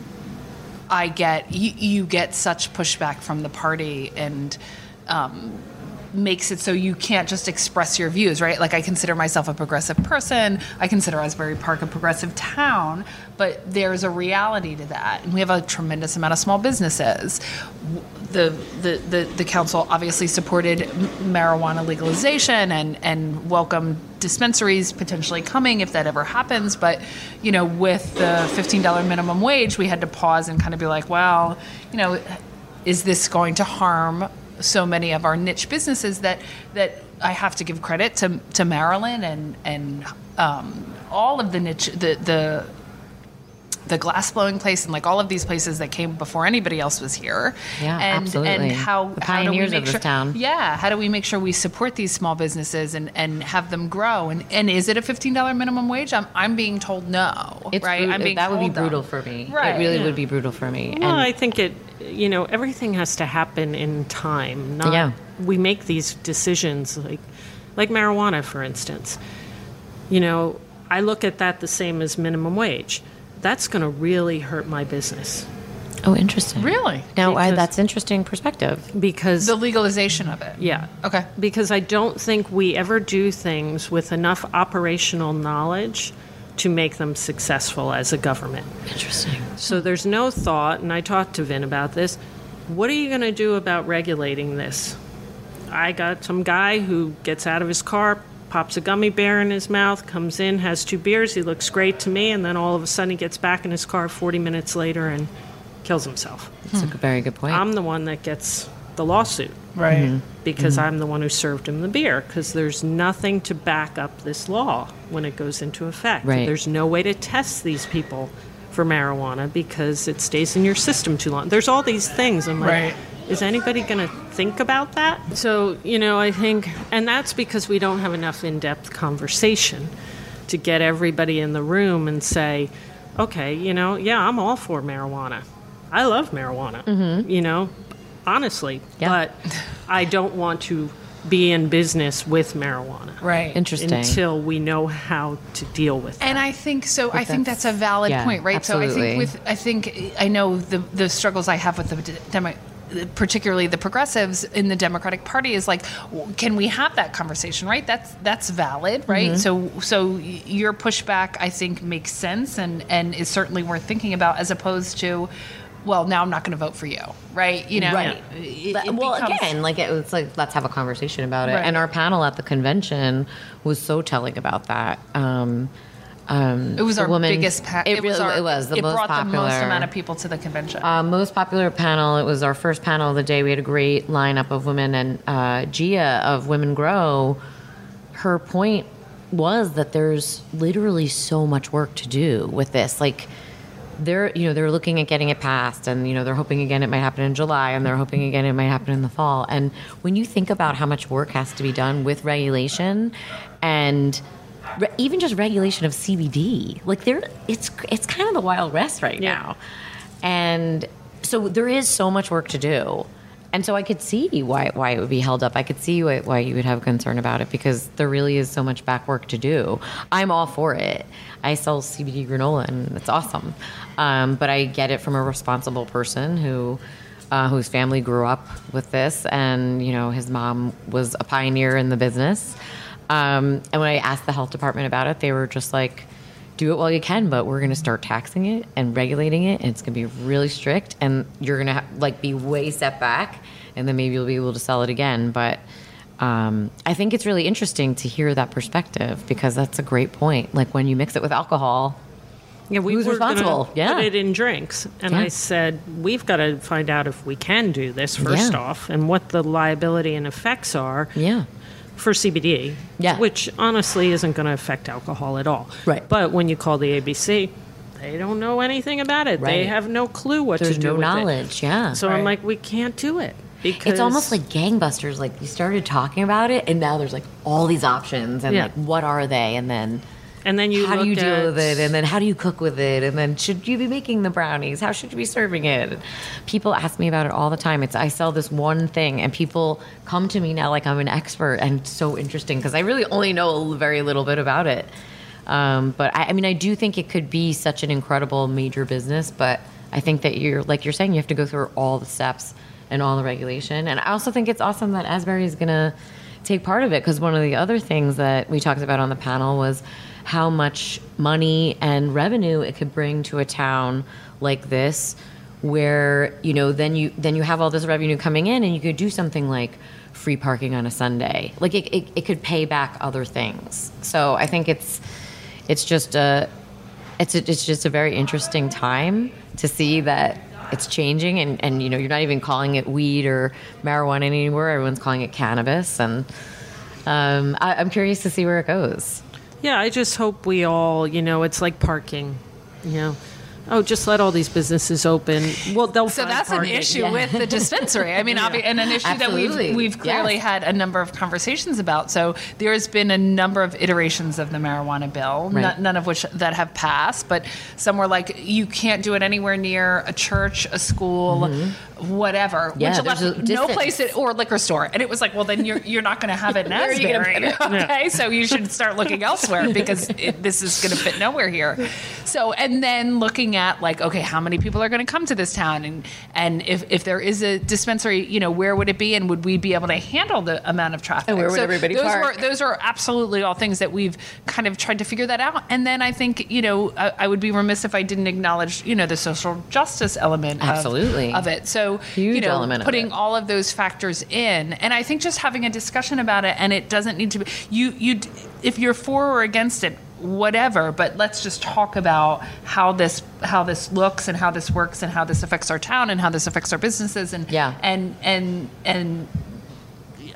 I get you, you get such pushback from the party and um, makes it so you can't just express your views, right? Like I consider myself a progressive person. I consider Asbury Park a progressive town, but there's a reality to that, and we have a tremendous amount of small businesses. The the the, the council obviously supported marijuana legalization and and welcome dispensaries potentially coming if that ever happens. But you know, with the fifteen dollar minimum wage, we had to pause and kind of be like, well, you know, is this going to harm so many of our niche businesses that that I have to give credit to to Marilyn and and um, all of the niche the the the glass blowing place and like all of these places that came before anybody else was here. Yeah, and, absolutely. And how The how do we make of this sure, town. Yeah, how do we make sure we support these small businesses and, and have them grow? And and is it a fifteen dollar minimum wage? I'm I'm being told no. It's right? bru- I'm being that would be told no. brutal for me. Right. It really Yeah. would be brutal for me. Well, and I think it, you know, everything has to happen in time. Not, Yeah. We make these decisions, like, like marijuana, for instance. You know, I look at that the same as minimum wage. That's going to really hurt my business oh, interesting. Really? Now, I, that's interesting perspective. because, The legalization of it. yeah. Okay. Because I don't think we ever do things with enough operational knowledge to make them successful as a government. Interesting. So there's no thought, and I talked to Vin about this. What are you going to do about regulating this? I got some guy who gets out of his car, pops a gummy bear in his mouth, comes in, has two beers, he looks great to me, and then all of a sudden he gets back in his car 40 minutes later and kills himself. That's a very good point. I'm the one that gets the lawsuit Right. because Mm-hmm. I'm the one who served him the beer because there's nothing to back up this law when it goes into effect. Right. There's no way to test these people for marijuana because it stays in your system too long. There's all these things. I'm like, Right. is anybody going to think about that? So, you know, I think, and that's because we don't have enough in depth conversation to get everybody in the room and say, okay, you know, yeah, I'm all for marijuana. I love marijuana, you know, honestly. Yeah. But I don't want to be in business with marijuana Right. Interesting. until we know how to deal with it. And I think so. I think that's- that's a valid yeah, point, right? So I think with I think I know the the struggles I have with the demo, particularly the progressives in the Democratic Party is like, can we have that conversation, right? That's that's valid, right? Mm-hmm. So so your pushback I think makes sense and and is certainly worth thinking about as opposed to. Well, now I'm not going to vote for you, right? You know, Right. it- it well, becomes- again, like it was like let's have a conversation about it. Right. And our panel at the convention was so telling about that. Um, um, it was our woman- biggest. Pa- it, was really our, it was the it most brought popular. the most amount of people to the convention. Uh, most popular panel. It was our first panel of the day. We had a great lineup of women, and uh, Gia of Women Grow. Her point was that there's literally so much work to do with this. Like they're, you know, they're looking at getting it passed, and you know, they're hoping again it might happen in July, and they're hoping again it might happen in the fall. And when you think about how much work has to be done with regulation, and re- even just regulation of CBD, like there, it's it's kind of the wild west right Yeah. now. And so there is so much work to do. And so I could see why, why it would be held up. I could see why, why you would have concern about it because there really is so much back work to do. I'm all for it. I sell CBD granola and it's awesome. Um, but I get it from a responsible person who uh, whose family grew up with this, and you know his mom was a pioneer in the business. Um, and when I asked the health department about it, they were just like, do it while you can, but we're going to start taxing it and regulating it, and it's going to be really strict, and you're going to ha- like be way set back, and then maybe you'll be able to sell it again. But um, I think it's really interesting to hear that perspective because that's a great point. Like when you mix it with alcohol, Yeah, we Who's were responsible? Yeah. Put it in drinks, and Yeah. I said we've got to find out if we can do this first Yeah. off, and what the liability and effects are yeah, for CBD. Yeah. which honestly isn't going to affect alcohol at all. Right. But when you call the ABC, they don't know anything about it. They have no clue what there's to do no with it. knowledge. Yeah, So I'm like, we can't do it because It's almost like gangbusters. Like you started talking about it, and now there's like all these options, and Yeah. like what are they? And then And then you how do you deal at- with it? And then how do you cook with it? And then should you be making the brownies? How should you be serving it? People ask me about it all the time. It's I sell this one thing, and people come to me now like I'm an expert, and it's so interesting because I really only know a very little bit about it. Um, but I, I mean, I do think it could be such an incredible major business, but I think that you're like you're saying you have to go through all the steps and all the regulation. And I also think it's awesome that Asbury is going to take part of it because one of the other things that we talked about on the panel was how much money and revenue it could bring to a town like this where you know then you then you have all this revenue coming in and you could do something like free parking on a sunday. Like it, it, it could pay back other things. So i think it's it's just a it's a, it's just a very interesting time to see that it's changing and, and you know you're not even calling it weed or marijuana anymore. Everyone's calling it cannabis. And um, I, i'm curious to see where it goes. Yeah, I just hope we all, you know, it's like parking, you know. Oh, just let all these businesses open. Well, they'll So that's parking. an issue with the dispensary. I mean, obvi- and an issue that we've we've clearly Yes. had a number of conversations about. So there has been a number of iterations of the marijuana bill, Right. not, none of which that have passed. But some were like, you can't do it anywhere near a church, a school, whatever. Mm-hmm. Yeah, which left no place at, or liquor store. And it was like, well, then you're you're not going to have it in Where are you gonna Asbury. it? Okay, so you should start looking elsewhere because it, this is going to fit nowhere here. So, and then looking at like, okay, how many people are going to come to this town, and and if, if there is a dispensary, you know, where would it be, and would we be able to handle the amount of traffic? And where would So everybody those park? Were, those are absolutely all things that we've kind of tried to figure that out. And then I think, you know, I, I would be remiss if I didn't acknowledge, you know, the social justice element of- Absolutely. of, it. So, Huge you know, element of putting it. all of those factors in and i think just having a discussion about it and it doesn't need to be you you if you're for or against it whatever but let's just talk about how this how this looks and how this works and how this affects our town and how this affects our businesses and Yeah. and and and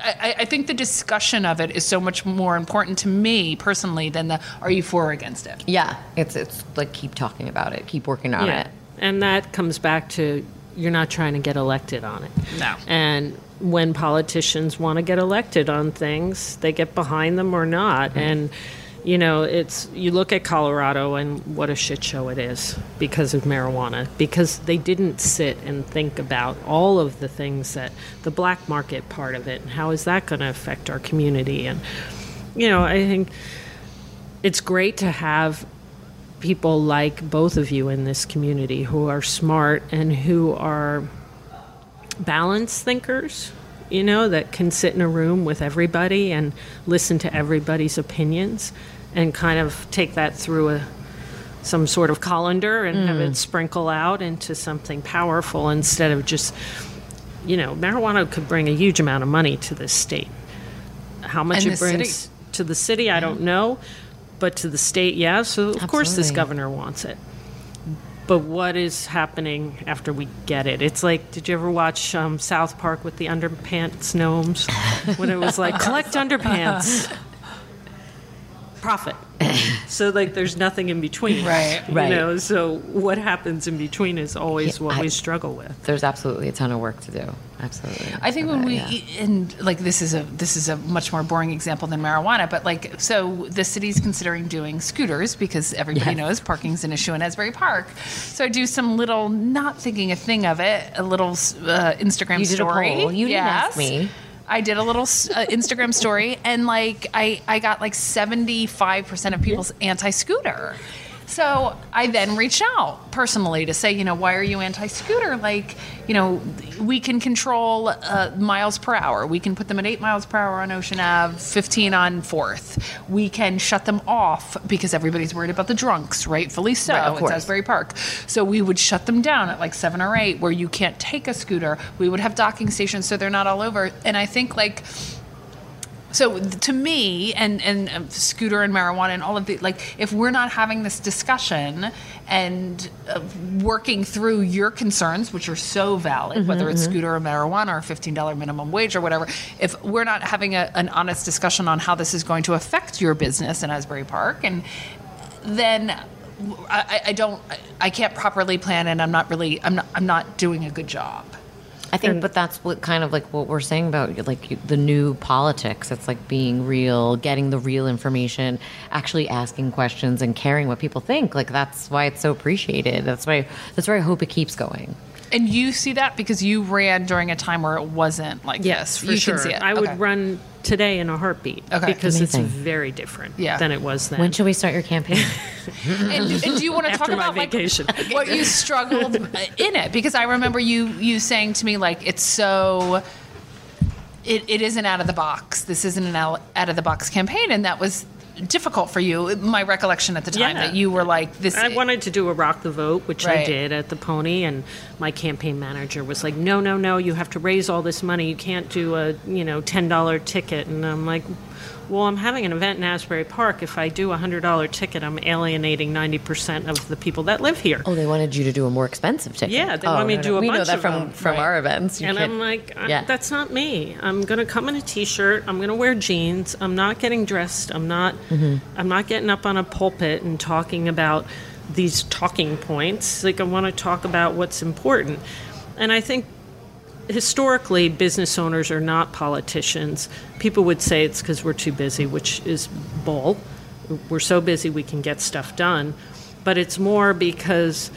I, I think the discussion of it is so much more important to me personally than the are you for or against it Yeah, it's it's like keep talking about it, keep working on it. And that comes back to you're not trying to get elected on it. No. And when politicians want to get elected on things, they get behind them or not. Mm-hmm. And you know, it's you look at Colorado and what a shit show it is because of marijuana because they didn't sit and think about all of the things that the black market part of it and how is that going to affect our community? And you know, I think it's great to have people like both of you in this community who are smart and who are balanced thinkers, you know, that can sit in a room with everybody and listen to everybody's opinions and kind of take that through a some sort of colander and have it sprinkle out into something powerful instead of just you know, marijuana could bring a huge amount of money to this state. How much And it brings city. to the city, I don't know, but to the state, yeah. So of course this governor wants it. But what is happening after we get it? It's like, did you ever watch um, South Park with the underpants gnomes? when it was like, collect underpants, profit. so like, there's nothing in between, Right. You Right. know, so what happens in between is always Yeah, what I- we struggle with. There's absolutely a ton of work to do. Absolutely. I think when that, we yeah. and like this is a this is a much more boring example than marijuana, but like so the city's considering doing scooters because everybody Yes. knows parking's an issue in Asbury Park. So I do some little not thinking a thing of it, a little uh, Instagram You did a story. poll. You didn't ask me. I did a little uh, Instagram story, and like I, I got like seventy five percent of people's anti scooter. So I then reached out personally to say, you know, why are you anti scooter? Like, you know, we can control uh, miles per hour. We can put them at eight miles per hour on Ocean Ave, 15 on Fourth. We can shut them off because everybody's worried about the drunks, rightfully so. Right, course. Asbury Park. So we would shut them down at like seven or eight where you can't take a scooter. We would have docking stations so they're not all over. And I think like so to me and and uh, scooter and marijuana and all of the like if we're not having this discussion and uh, working through your concerns which are so valid whether it's scooter or marijuana or $15 minimum wage or whatever if we're not having a, an honest discussion on how this is going to affect your business in asbury park and then I, I- I don't I can't properly plan and I'm not really I'm not I'm not doing a good job I think, but that's what kind of like what we're saying about like the new politics. It's like being real, getting the real information, actually asking questions, and caring what people think. Like that's why it's so appreciated. That's why that's why I hope it keeps going. And you see that because you ran during a time where it wasn't like Yes, this for you sure. can see it I would Okay. run today in a heartbeat Okay. because Amazing. it's very different Yeah. than it was then. When should we start your campaign? and, and do you want to talk After my about like, what you struggled in it? Because I remember you you saying to me like it's so. It, it isn't out of the box. This isn't an out out of the box campaign, and that was difficult for you. My recollection at the time Yeah. that you were like this. I wanted to do a rock the vote, which I did at the Pony, and my campaign manager was like, "No, no, no! You have to raise all this money. You can't do a you know ten dollar ticket." And I'm like, "Well, I'm having an event in Asbury Park. If I do a hundred dollar ticket, I'm alienating ninety percent of the people that live here." oh, they wanted you to do a more expensive ticket. Yeah, they oh, want me no, to no. do a We know bunch that from them. from Right. our events. You and I'm like, I- yeah. that's not me. I'm gonna come in a t-shirt. I'm gonna wear jeans. I'm not getting dressed. I'm not. Mm-hmm. I'm not getting up on a pulpit and talking about these talking points. Like I want to talk about what's important. And I think historically, business owners are not politicians. People would say it's because we're too busy, which is bull. We're so busy we can get stuff done. But it's more because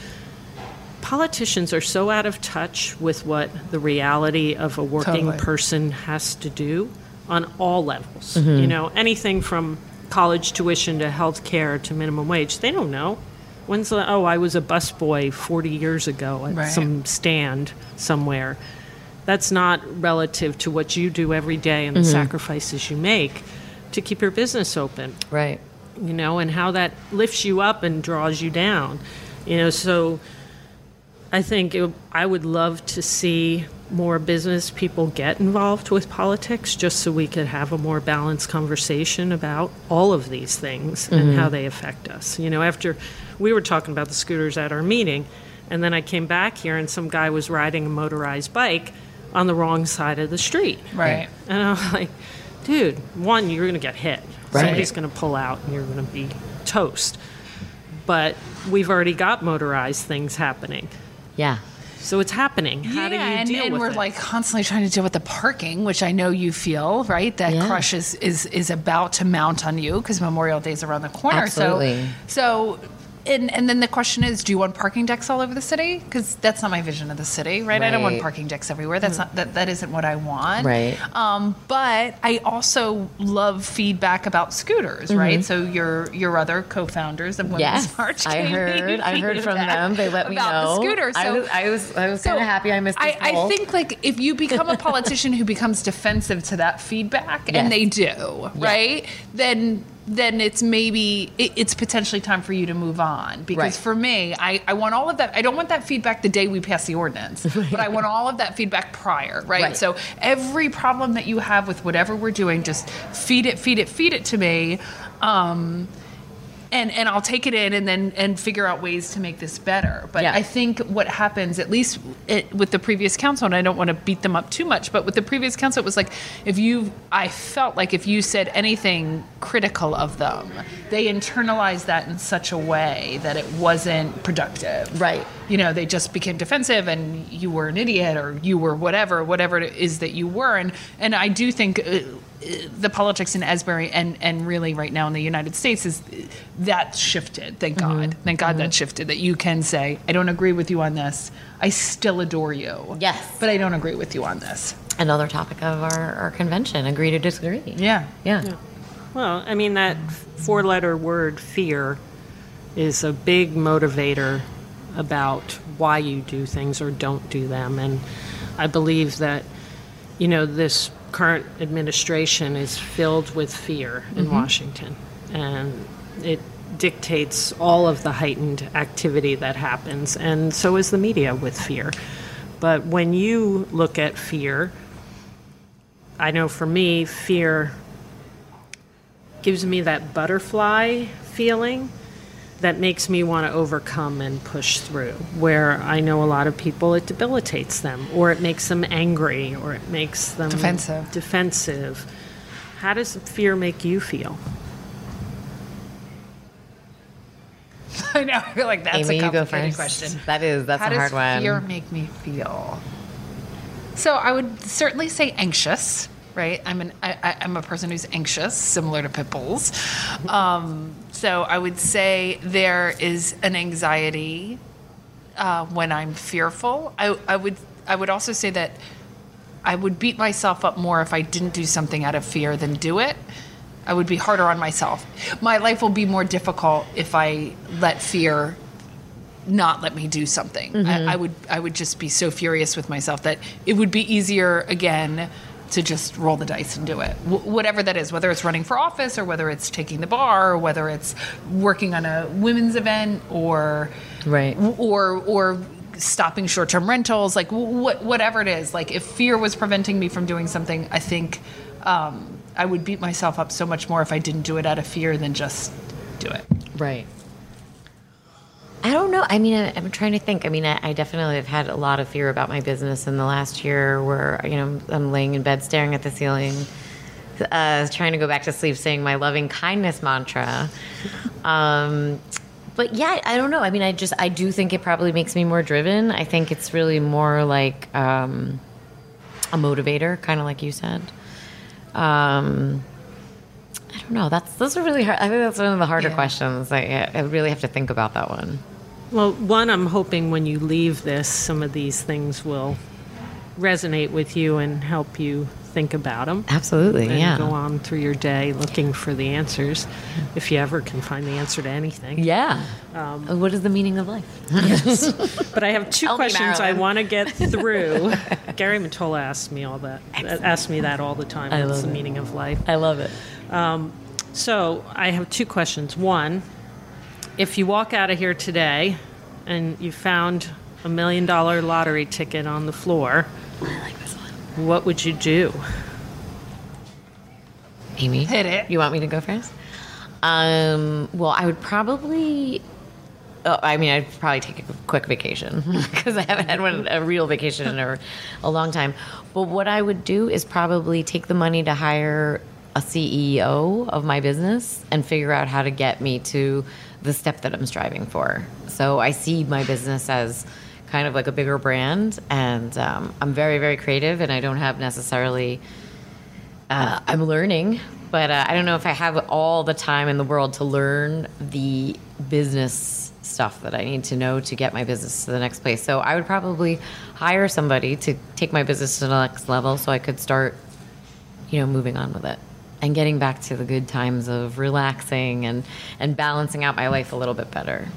politicians are so out of touch with what the reality of a working Totally. person has to do on all levels. Mm-hmm. You know, anything from college tuition to health care to minimum wage. They don't know. When's the, oh, I was a busboy 40 years ago at Right. some stand somewhere. That's not relative to what you do every day and the mm-hmm. sacrifices you make to keep your business open right. you know, and how that lifts you up and draws you down. You know, so I think it, I would love to see more business people get involved with politics just so we could have a more balanced conversation about all of these things and mm-hmm. how they affect us. You know, after we were talking about the scooters at our meeting, and then I came back here and some guy was riding a motorized bike on the wrong side of the street. Right. And I was like, dude, one, you're going to get hit. Right. Somebody's going to pull out and you're going to be toast. But we've already got motorized things happening. Yeah. So it's happening. How do you and, deal and with we're it? like constantly trying to deal with the parking, which I know you feel right. That Yeah. crush is is is about to mount on you because Memorial Day is around the corner. Absolutely. So, so. And, and then the question is, do you want parking decks all over the city? Because that's not my vision of the city, right? right. I don't want parking decks everywhere. That's not that, that isn't what I want. Right. Um, but I also love feedback about scooters, right? So your your other co-founders of Women's Yes, March, I heard. I heard from them. They let me about know. the scooter. I So- was, I was, I was so kind of happy I missed. I, I think like if you become a politician who becomes defensive to that feedback, Yes. and they do, right? Then then it's maybe it, it's potentially time for you to move on because Right. for me I, I want all of that i don't want that feedback the day we pass the ordinance but i want all of that feedback prior right? Right. so every problem that you have with whatever we're doing just feed it feed it feed it to me um, and and I'll take it in and then and figure out ways to make this better. But Yeah. I think what happens, at least it, with the previous council, and I don't want to beat them up too much, but with the previous council, it was like if you, I felt like if you said anything critical of them, they internalized that in such a way that it wasn't productive. Right. You know, they just became defensive, and you were an idiot, or you were whatever, whatever it is that you were. And and I do think. Uh, uh the politics in Asbury and, and really right now in the United States is uh, that shifted. Thank mm-hmm. God. Thank God that mm-hmm. shifted. That you can say, I don't agree with you on this. I still adore you. Yes. But I don't agree with you on this. Another topic of our, our convention: agree to disagree. Yeah. Yeah. Well, I mean, that four letter word, fear, is a big motivator about why you do things or don't do them. And I believe that, you know, this current administration is filled with fear in mm-hmm. Washington. And it dictates all of the heightened activity that happens. And so is the media with fear. But when you look at fear, I know for me, fear gives me that butterfly feeling that makes me want to overcome and push through. Where I know a lot of people, it debilitates them, or it makes them angry, or it makes them Defensive. Defensive. How does fear make you feel? I know. I feel like that's Amy, a you complicated question. That is that's How a hard one. How does one. fear make me feel? So I would certainly say anxious, right? I'm an I, I'm a person who's anxious, similar to pit bulls. Um, so I would say there is an anxiety uh, when I'm fearful. I, I would I would also say that I would beat myself up more if I didn't do something out of fear than do it. I would be harder on myself. My life will be more difficult if I let fear not let me do something. I, I would I would just be so furious with myself that it would be easier again to just roll the dice and do it. Wh- whatever that is, whether it's running for office or whether it's taking the bar or whether it's working on a women's event or Right. or or stopping short-term rentals like wh- whatever it is like if fear was preventing me from doing something i think um, i would beat myself up so much more if i didn't do it out of fear than just do it Right. I don't know. I mean, I, I'm trying to think. I mean, I, I definitely have had a lot of fear about my business in the last year where, you know, I'm, I'm laying in bed staring at the ceiling, uh, trying to go back to sleep saying my loving kindness mantra. Um, but yeah, I don't know. I mean, I just, I do think it probably makes me more driven. I think it's really more like um, a motivator, kind of like you said. Um, I don't know. That's those are really hard. I think that's one of the harder Yeah. questions. I, I really have to think about that one. Well, one, I'm hoping when you leave this, some of these things will resonate with you and help you think about them. Absolutely, and yeah. go on through your day looking for the answers, if you ever can find the answer to anything. Yeah. Um, uh, what is the meaning of life? But I have two Tell questions I want to get through. Gary Matola asks me all that. Uh, asks me that all the time. I What's the it. meaning of life? I love it. Um, so I have two questions. One, if you walk out of here today and you found a million dollar lottery ticket on the floor, I like this. What would you do? Amy, Hit it. You want me to go first? Um, well, I would probably. Oh, I mean, I'd probably take a quick vacation because I haven't had one a real vacation in a, a long time. But what I would do is probably take the money to hire a CEO of my business and figure out how to get me to the step that I'm striving for. So I see my business as kind of like a bigger brand, and um, I'm very, very creative, and I don't have necessarily uh, I'm learning, but uh, I don't know if I have all the time in the world to learn the business stuff that I need to know to get my business to the next place. So I would probably hire somebody to take my business to the next level so I could start, you know, moving on with it and getting back to the good times of relaxing and, and balancing out my life a little bit better.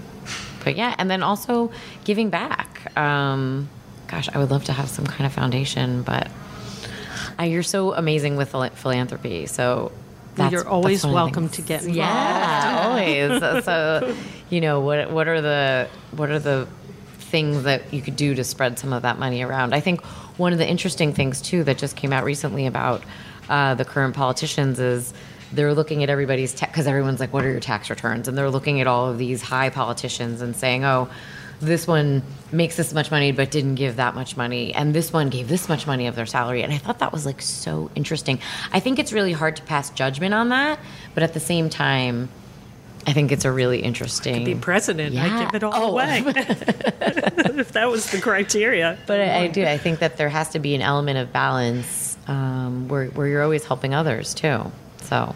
But yeah, and then also giving back. Um, gosh, I would love to have some kind of foundation, but uh, you're so amazing with philanthropy. So that's, You're always that's one of the welcome to get involved. Yeah, always. so, you know, what what are the what are the things that you could do to spread some of that money around? I think one of the interesting things too that just came out recently about uh, the current politicians is they're looking at everybody's tax because everyone's like, "What are your tax returns?" And they're looking at all of these high politicians and saying, "Oh." This one makes this much money, but didn't give that much money, and this one gave this much money of their salary. And I thought that was like so interesting. I think it's really hard to pass judgment on that, but at the same time, I think it's a really interesting. Be president, I give it all Oh. away. if that was the criteria. But I, I do. I think that there has to be an element of balance um, where where you're always helping others too. So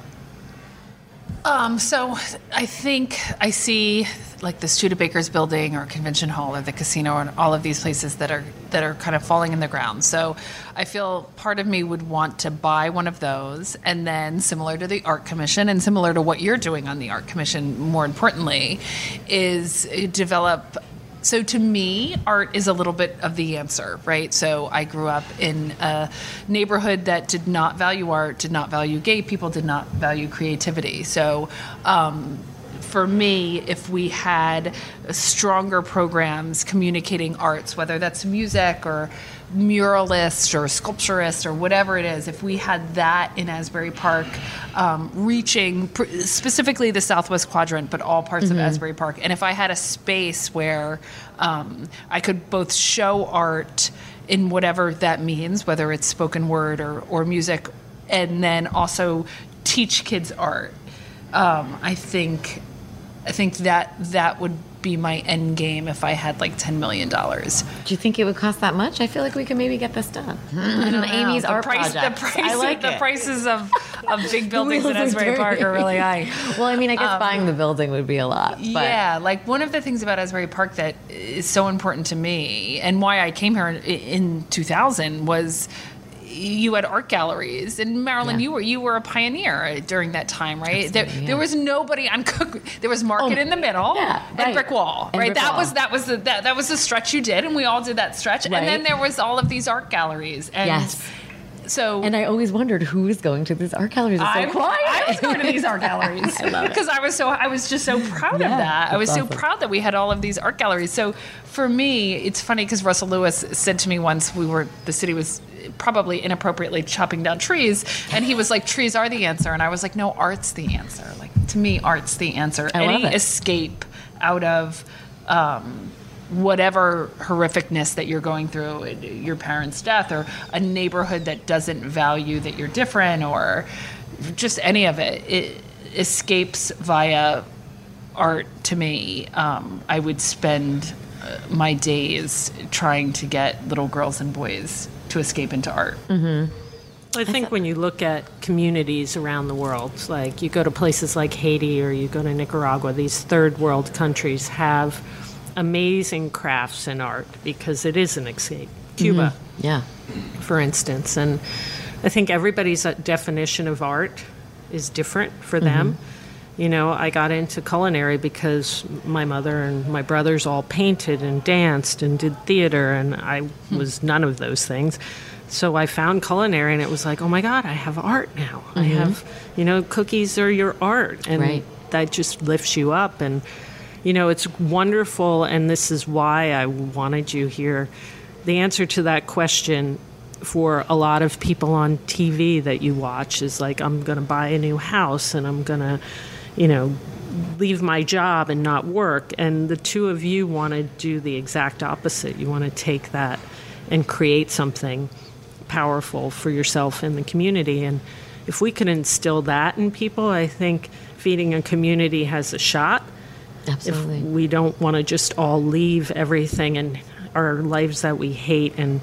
Um, so I think I see like the Studebakers building or convention hall or the casino and all of these places that are that are kind of falling in the ground. So I feel part of me would want to buy one of those and then similar to the art commission and similar to what you're doing on the art commission more importantly is develop so to me, art is a little bit of the answer, right? So I grew up in a neighborhood that did not value art, did not value gay people, did not value creativity. So um, for me, if we had stronger programs communicating arts, whether that's music or muralist or sculpturist or whatever it is, if we had that in Asbury Park, um, reaching pr- specifically the Southwest Quadrant, but all parts of Asbury Park, and if I had a space where um, I could both show art in whatever that means, whether it's spoken word or, or music, and then also teach kids art, um, I think I think that that would be my end game if I had like ten million dollars. do you think it would cost that much? I feel like we could maybe get this done. Amy's the art price, project. The, price, I like the it. prices of, of big buildings in Wheels are Asbury Park are really high. Well, I mean, I guess um, buying the building would be a lot. But Yeah, like one of the things about Asbury Park that is so important to me and why I came here in, in 2000 was you had art galleries and Marilyn Yeah. you were you were a pioneer during that time right there, Absolutely, there was nobody on Cook there was market Oh, in the middle yeah, and right. brick wall And right brick that wall. was that was the that, that was the stretch you did and we all did that stretch Right. and then there was all of these art galleries and Yes. So And I always wondered who is going to these art galleries. It's I. I was going to these art galleries I because I was so I was just so proud Yeah, of that. I was that's so proud that we had all of these art galleries. So for me, it's funny because Russell Lewis said to me once we were the city was probably inappropriately chopping down trees, and he was like, "Trees are the answer," and I was like, "No, art's the answer. Like to me, art's the answer. I Any love it. escape out of." Um, whatever horrificness that you're going through your parents death or a neighborhood that doesn't value that you're different or just any of it it escapes via art to me. Um, i would spend uh, my days trying to get little girls and boys to escape into art. I think when you look at communities around the world, like you go to places like Haiti or you go to Nicaragua, these third world countries have amazing crafts and art because it is an escape. Cuba, mm-hmm. Yeah. for instance, and I think everybody's uh, definition of art is different for mm-hmm. them. You know, I got into culinary because my mother and my brothers all painted and danced and did theater, and I hmm. was none of those things. So I found culinary, and it was like, oh my God, I have art now. I mm-hmm. have, you know, cookies are your art, and Right. that just lifts you up. And you know, it's wonderful, and this is why I wanted you here. The answer to that question for a lot of people on TV that you watch is like, I'm going to buy a new house and I'm going to, you know, leave my job and not work. And the two of you want to do the exact opposite. You want to take that and create something powerful for yourself and the community. And if we can instill that in people, I think feeding a community has a shot. Absolutely. If we don't want to just all leave everything and our lives that we hate and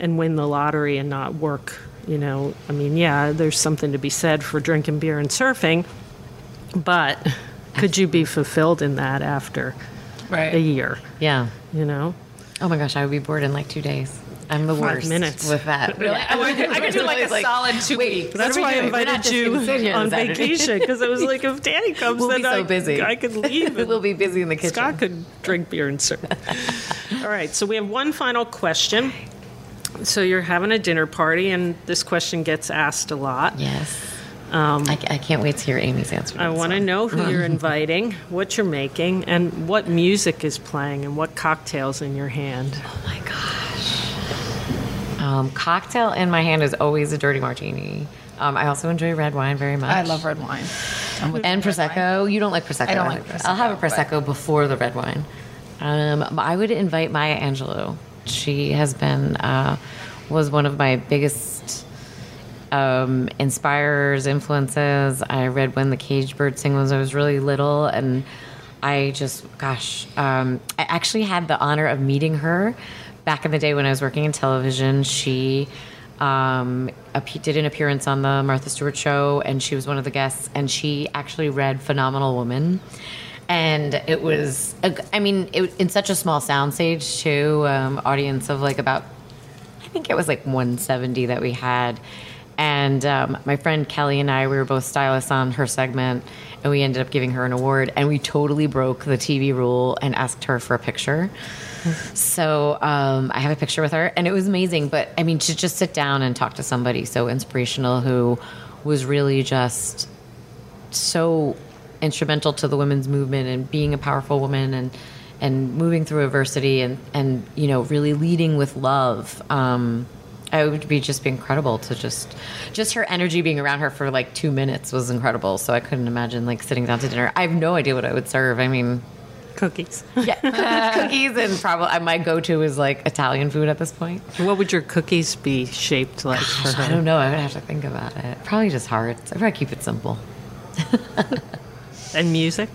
and win the lottery and not work, you know, I mean, yeah, there's something to be said for drinking beer and surfing, but could you be fulfilled in that after Right. a year, yeah. you know? Oh my gosh, I would be bored in like two days. I'm the Five worst minutes. with that. Really? I would, I could do like a solid two weeks. That's why I doing? We're not invited you gonna sit here on on vacation because I was like, if Danny comes, We'll then be so I, busy. I could leave. and we'll be busy in the kitchen. Scott could drink beer and serve. All right, so we have one final question. So you're having a dinner party, and this question gets asked a lot. Yes. Um, I, I can't wait to hear Amy's answer. I want to know who you're inviting, what you're making, and what music is playing, and what cocktails in your hand. Oh my gosh. Um, cocktail in my hand is always a dirty martini. Um, I also enjoy red wine very much. I love red wine. And red wine. prosecco. You don't like prosecco. I don't like prosecco. I'll have a Prosecco, prosecco before the red wine. Um, I would invite Maya Angelou. She has been uh, was one of my biggest um, inspirers, influences. I read When the Caged Bird Sing when I was really little, and I just, gosh, um, I actually had the honor of meeting her back in the day when I was working in television. She um, did an appearance on the Martha Stewart show, and she was one of the guests, and she actually read Phenomenal Woman. And it was, I mean, it, in such a small soundstage, too, um, audience of like about I think it was like 170 that we had. And um, my friend Kelly and I, we were both stylists on her segment, and we ended up giving her an award. And we totally broke the TV rule and asked her for a picture. So um, I have a picture with her, and it was amazing. But I mean, to just sit down and talk to somebody so inspirational who was really just so instrumental to the women's movement and being a powerful woman and and moving through adversity and and you know really leading with love um I would be just be incredible to just just her energy being around her for like two minutes was incredible. So I couldn't imagine like sitting down to dinner. I have no idea what I would serve. I mean, Cookies. yeah, cookies and probably my go to is like Italian food at this point. What would your cookies be shaped like for I don't know. I would have to think about it. Probably just hearts. I'd probably keep it simple. And music?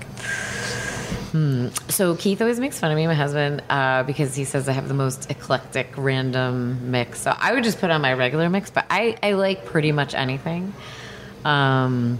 So Keith always makes fun of me, my husband, uh, because he says I have the most eclectic, random mix. So I would just put on my regular mix, but I, I like pretty much anything. Um,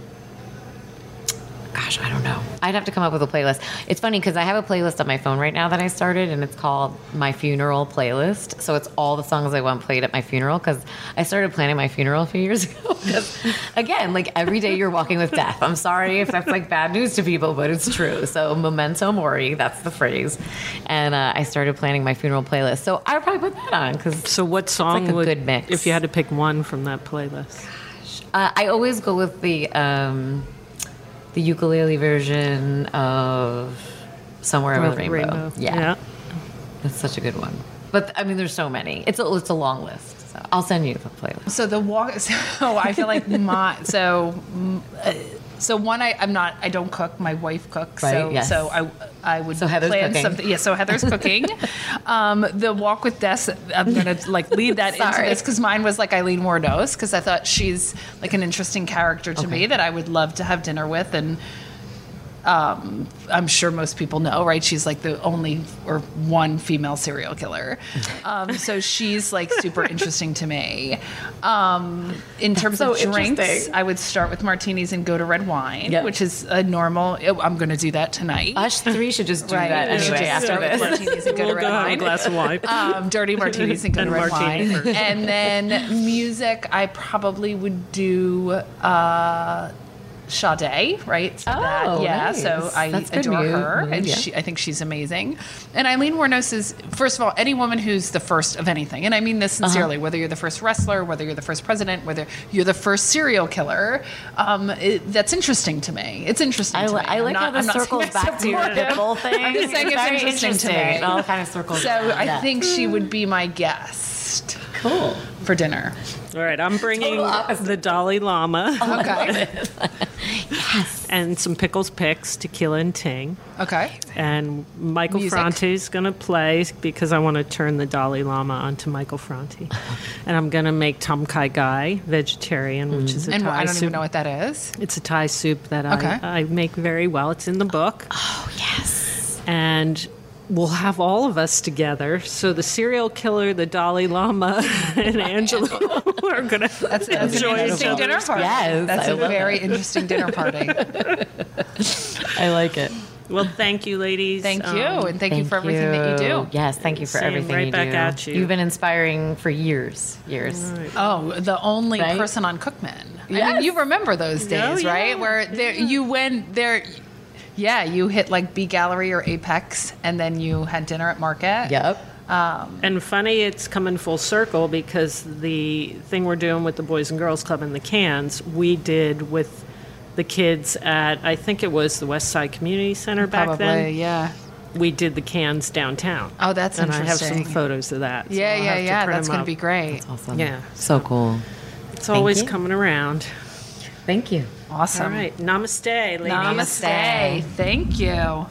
gosh, I don't know. I'd have to come up with a playlist. It's funny because I have a playlist on my phone right now that I started, and it's called my funeral playlist. So it's all the songs I want played at my funeral because I started planning my funeral a few years ago. Because again, like every day you're walking with death. I'm sorry if that's like bad news to people, but it's true. So memento mori, that's the phrase. And uh, I started planning my funeral playlist. So I would probably put that on because So what song like a would, good mix. if you had to pick one from that playlist? uh, I always go with the um, the ukulele version of "Somewhere Over Rainbow. Rainbow." Rainbow. Yeah, Yeah. that's such a good one. But I mean, there's so many. It's a it's a long list. So I'll send you the playlist. So the walk. So I feel like my so. uh, So one, I, I'm not. I don't cook. My wife cooks. So Right, yes. so I I would So Heather's plan cooking. something. Yeah. So Heather's cooking. um, the walk with Des. I'm gonna like lead that into this because mine was like Eileen Wuornos because I thought she's like an interesting character to me that I would love to have dinner with and. Um, I'm sure most people know, right? She's like the only or one female serial killer. Um, so she's like super interesting to me. Um, in terms so of drinks. I would start with martinis and go to red wine, Yep. which is a normal. I'm going to do that tonight. Us three should just do Right. that We anyway just after start with this. martinis and go we'll to go red a wine. glass of wine. Um, dirty martinis and go to red wine. first. And then music, I probably would do uh, Sade, right? So Oh, yeah. nice. So I That's adore her, move, and yeah. she, I think she's amazing. And Eileen Wuornos is, first of all, any woman who's the first of anything, and I mean this Uh-huh. sincerely. Whether you're the first wrestler, whether you're the first president, whether you're the first serial killer, um, it, that's interesting to me. It's interesting. I, to me. I like not- how this circles back to your nipple thing. I'm just saying it's, very interesting, to me. It all kind of circles. So I think she would be my guest cool. for dinner. All right, I'm bringing the Dalai Lama oh Okay. and some pickles picks, tequila and ting. okay. And Michael Music. Franti's going to play because I want to turn the Dalai Lama onto Michael Franti. and I'm going to make Tom Kha Gai vegetarian, which mm. is a And Thai I don't soup. even know what that is. It's a Thai soup that Okay. I, I make very well. It's in the book. Oh yes. And we'll have all of us together. So the serial killer, the Dalai Lama, and Angelou are going to That's, that's enjoy an interesting dinner party. Yes, that's I a very it. interesting dinner party. I like it. Well, thank you, ladies. Thank Um, you, and thank, you for everything that you do. Yes, thank you for Same, everything right you back do. at you. You've been inspiring for years, years. Oh, the only Right? person on Cookman. I mean, you remember those days, Oh, right? Where there you went there. Yeah, you hit like B Gallery or Apex, and then you had dinner at Market. Yep. Um, and funny, it's coming full circle because the thing we're doing with the Boys and Girls Club and the cans, we did with the kids at, I think it was the West Side Community Center back Probably, then. yeah. We did the cans downtown. Oh, that's interesting. and I have some photos of that. so Yeah, I'll yeah, yeah. That's going to be great. That's Awesome. Yeah. So cool. It's always you. coming around. Thank you. Awesome. All right. Namaste, ladies. Namaste. Thank you.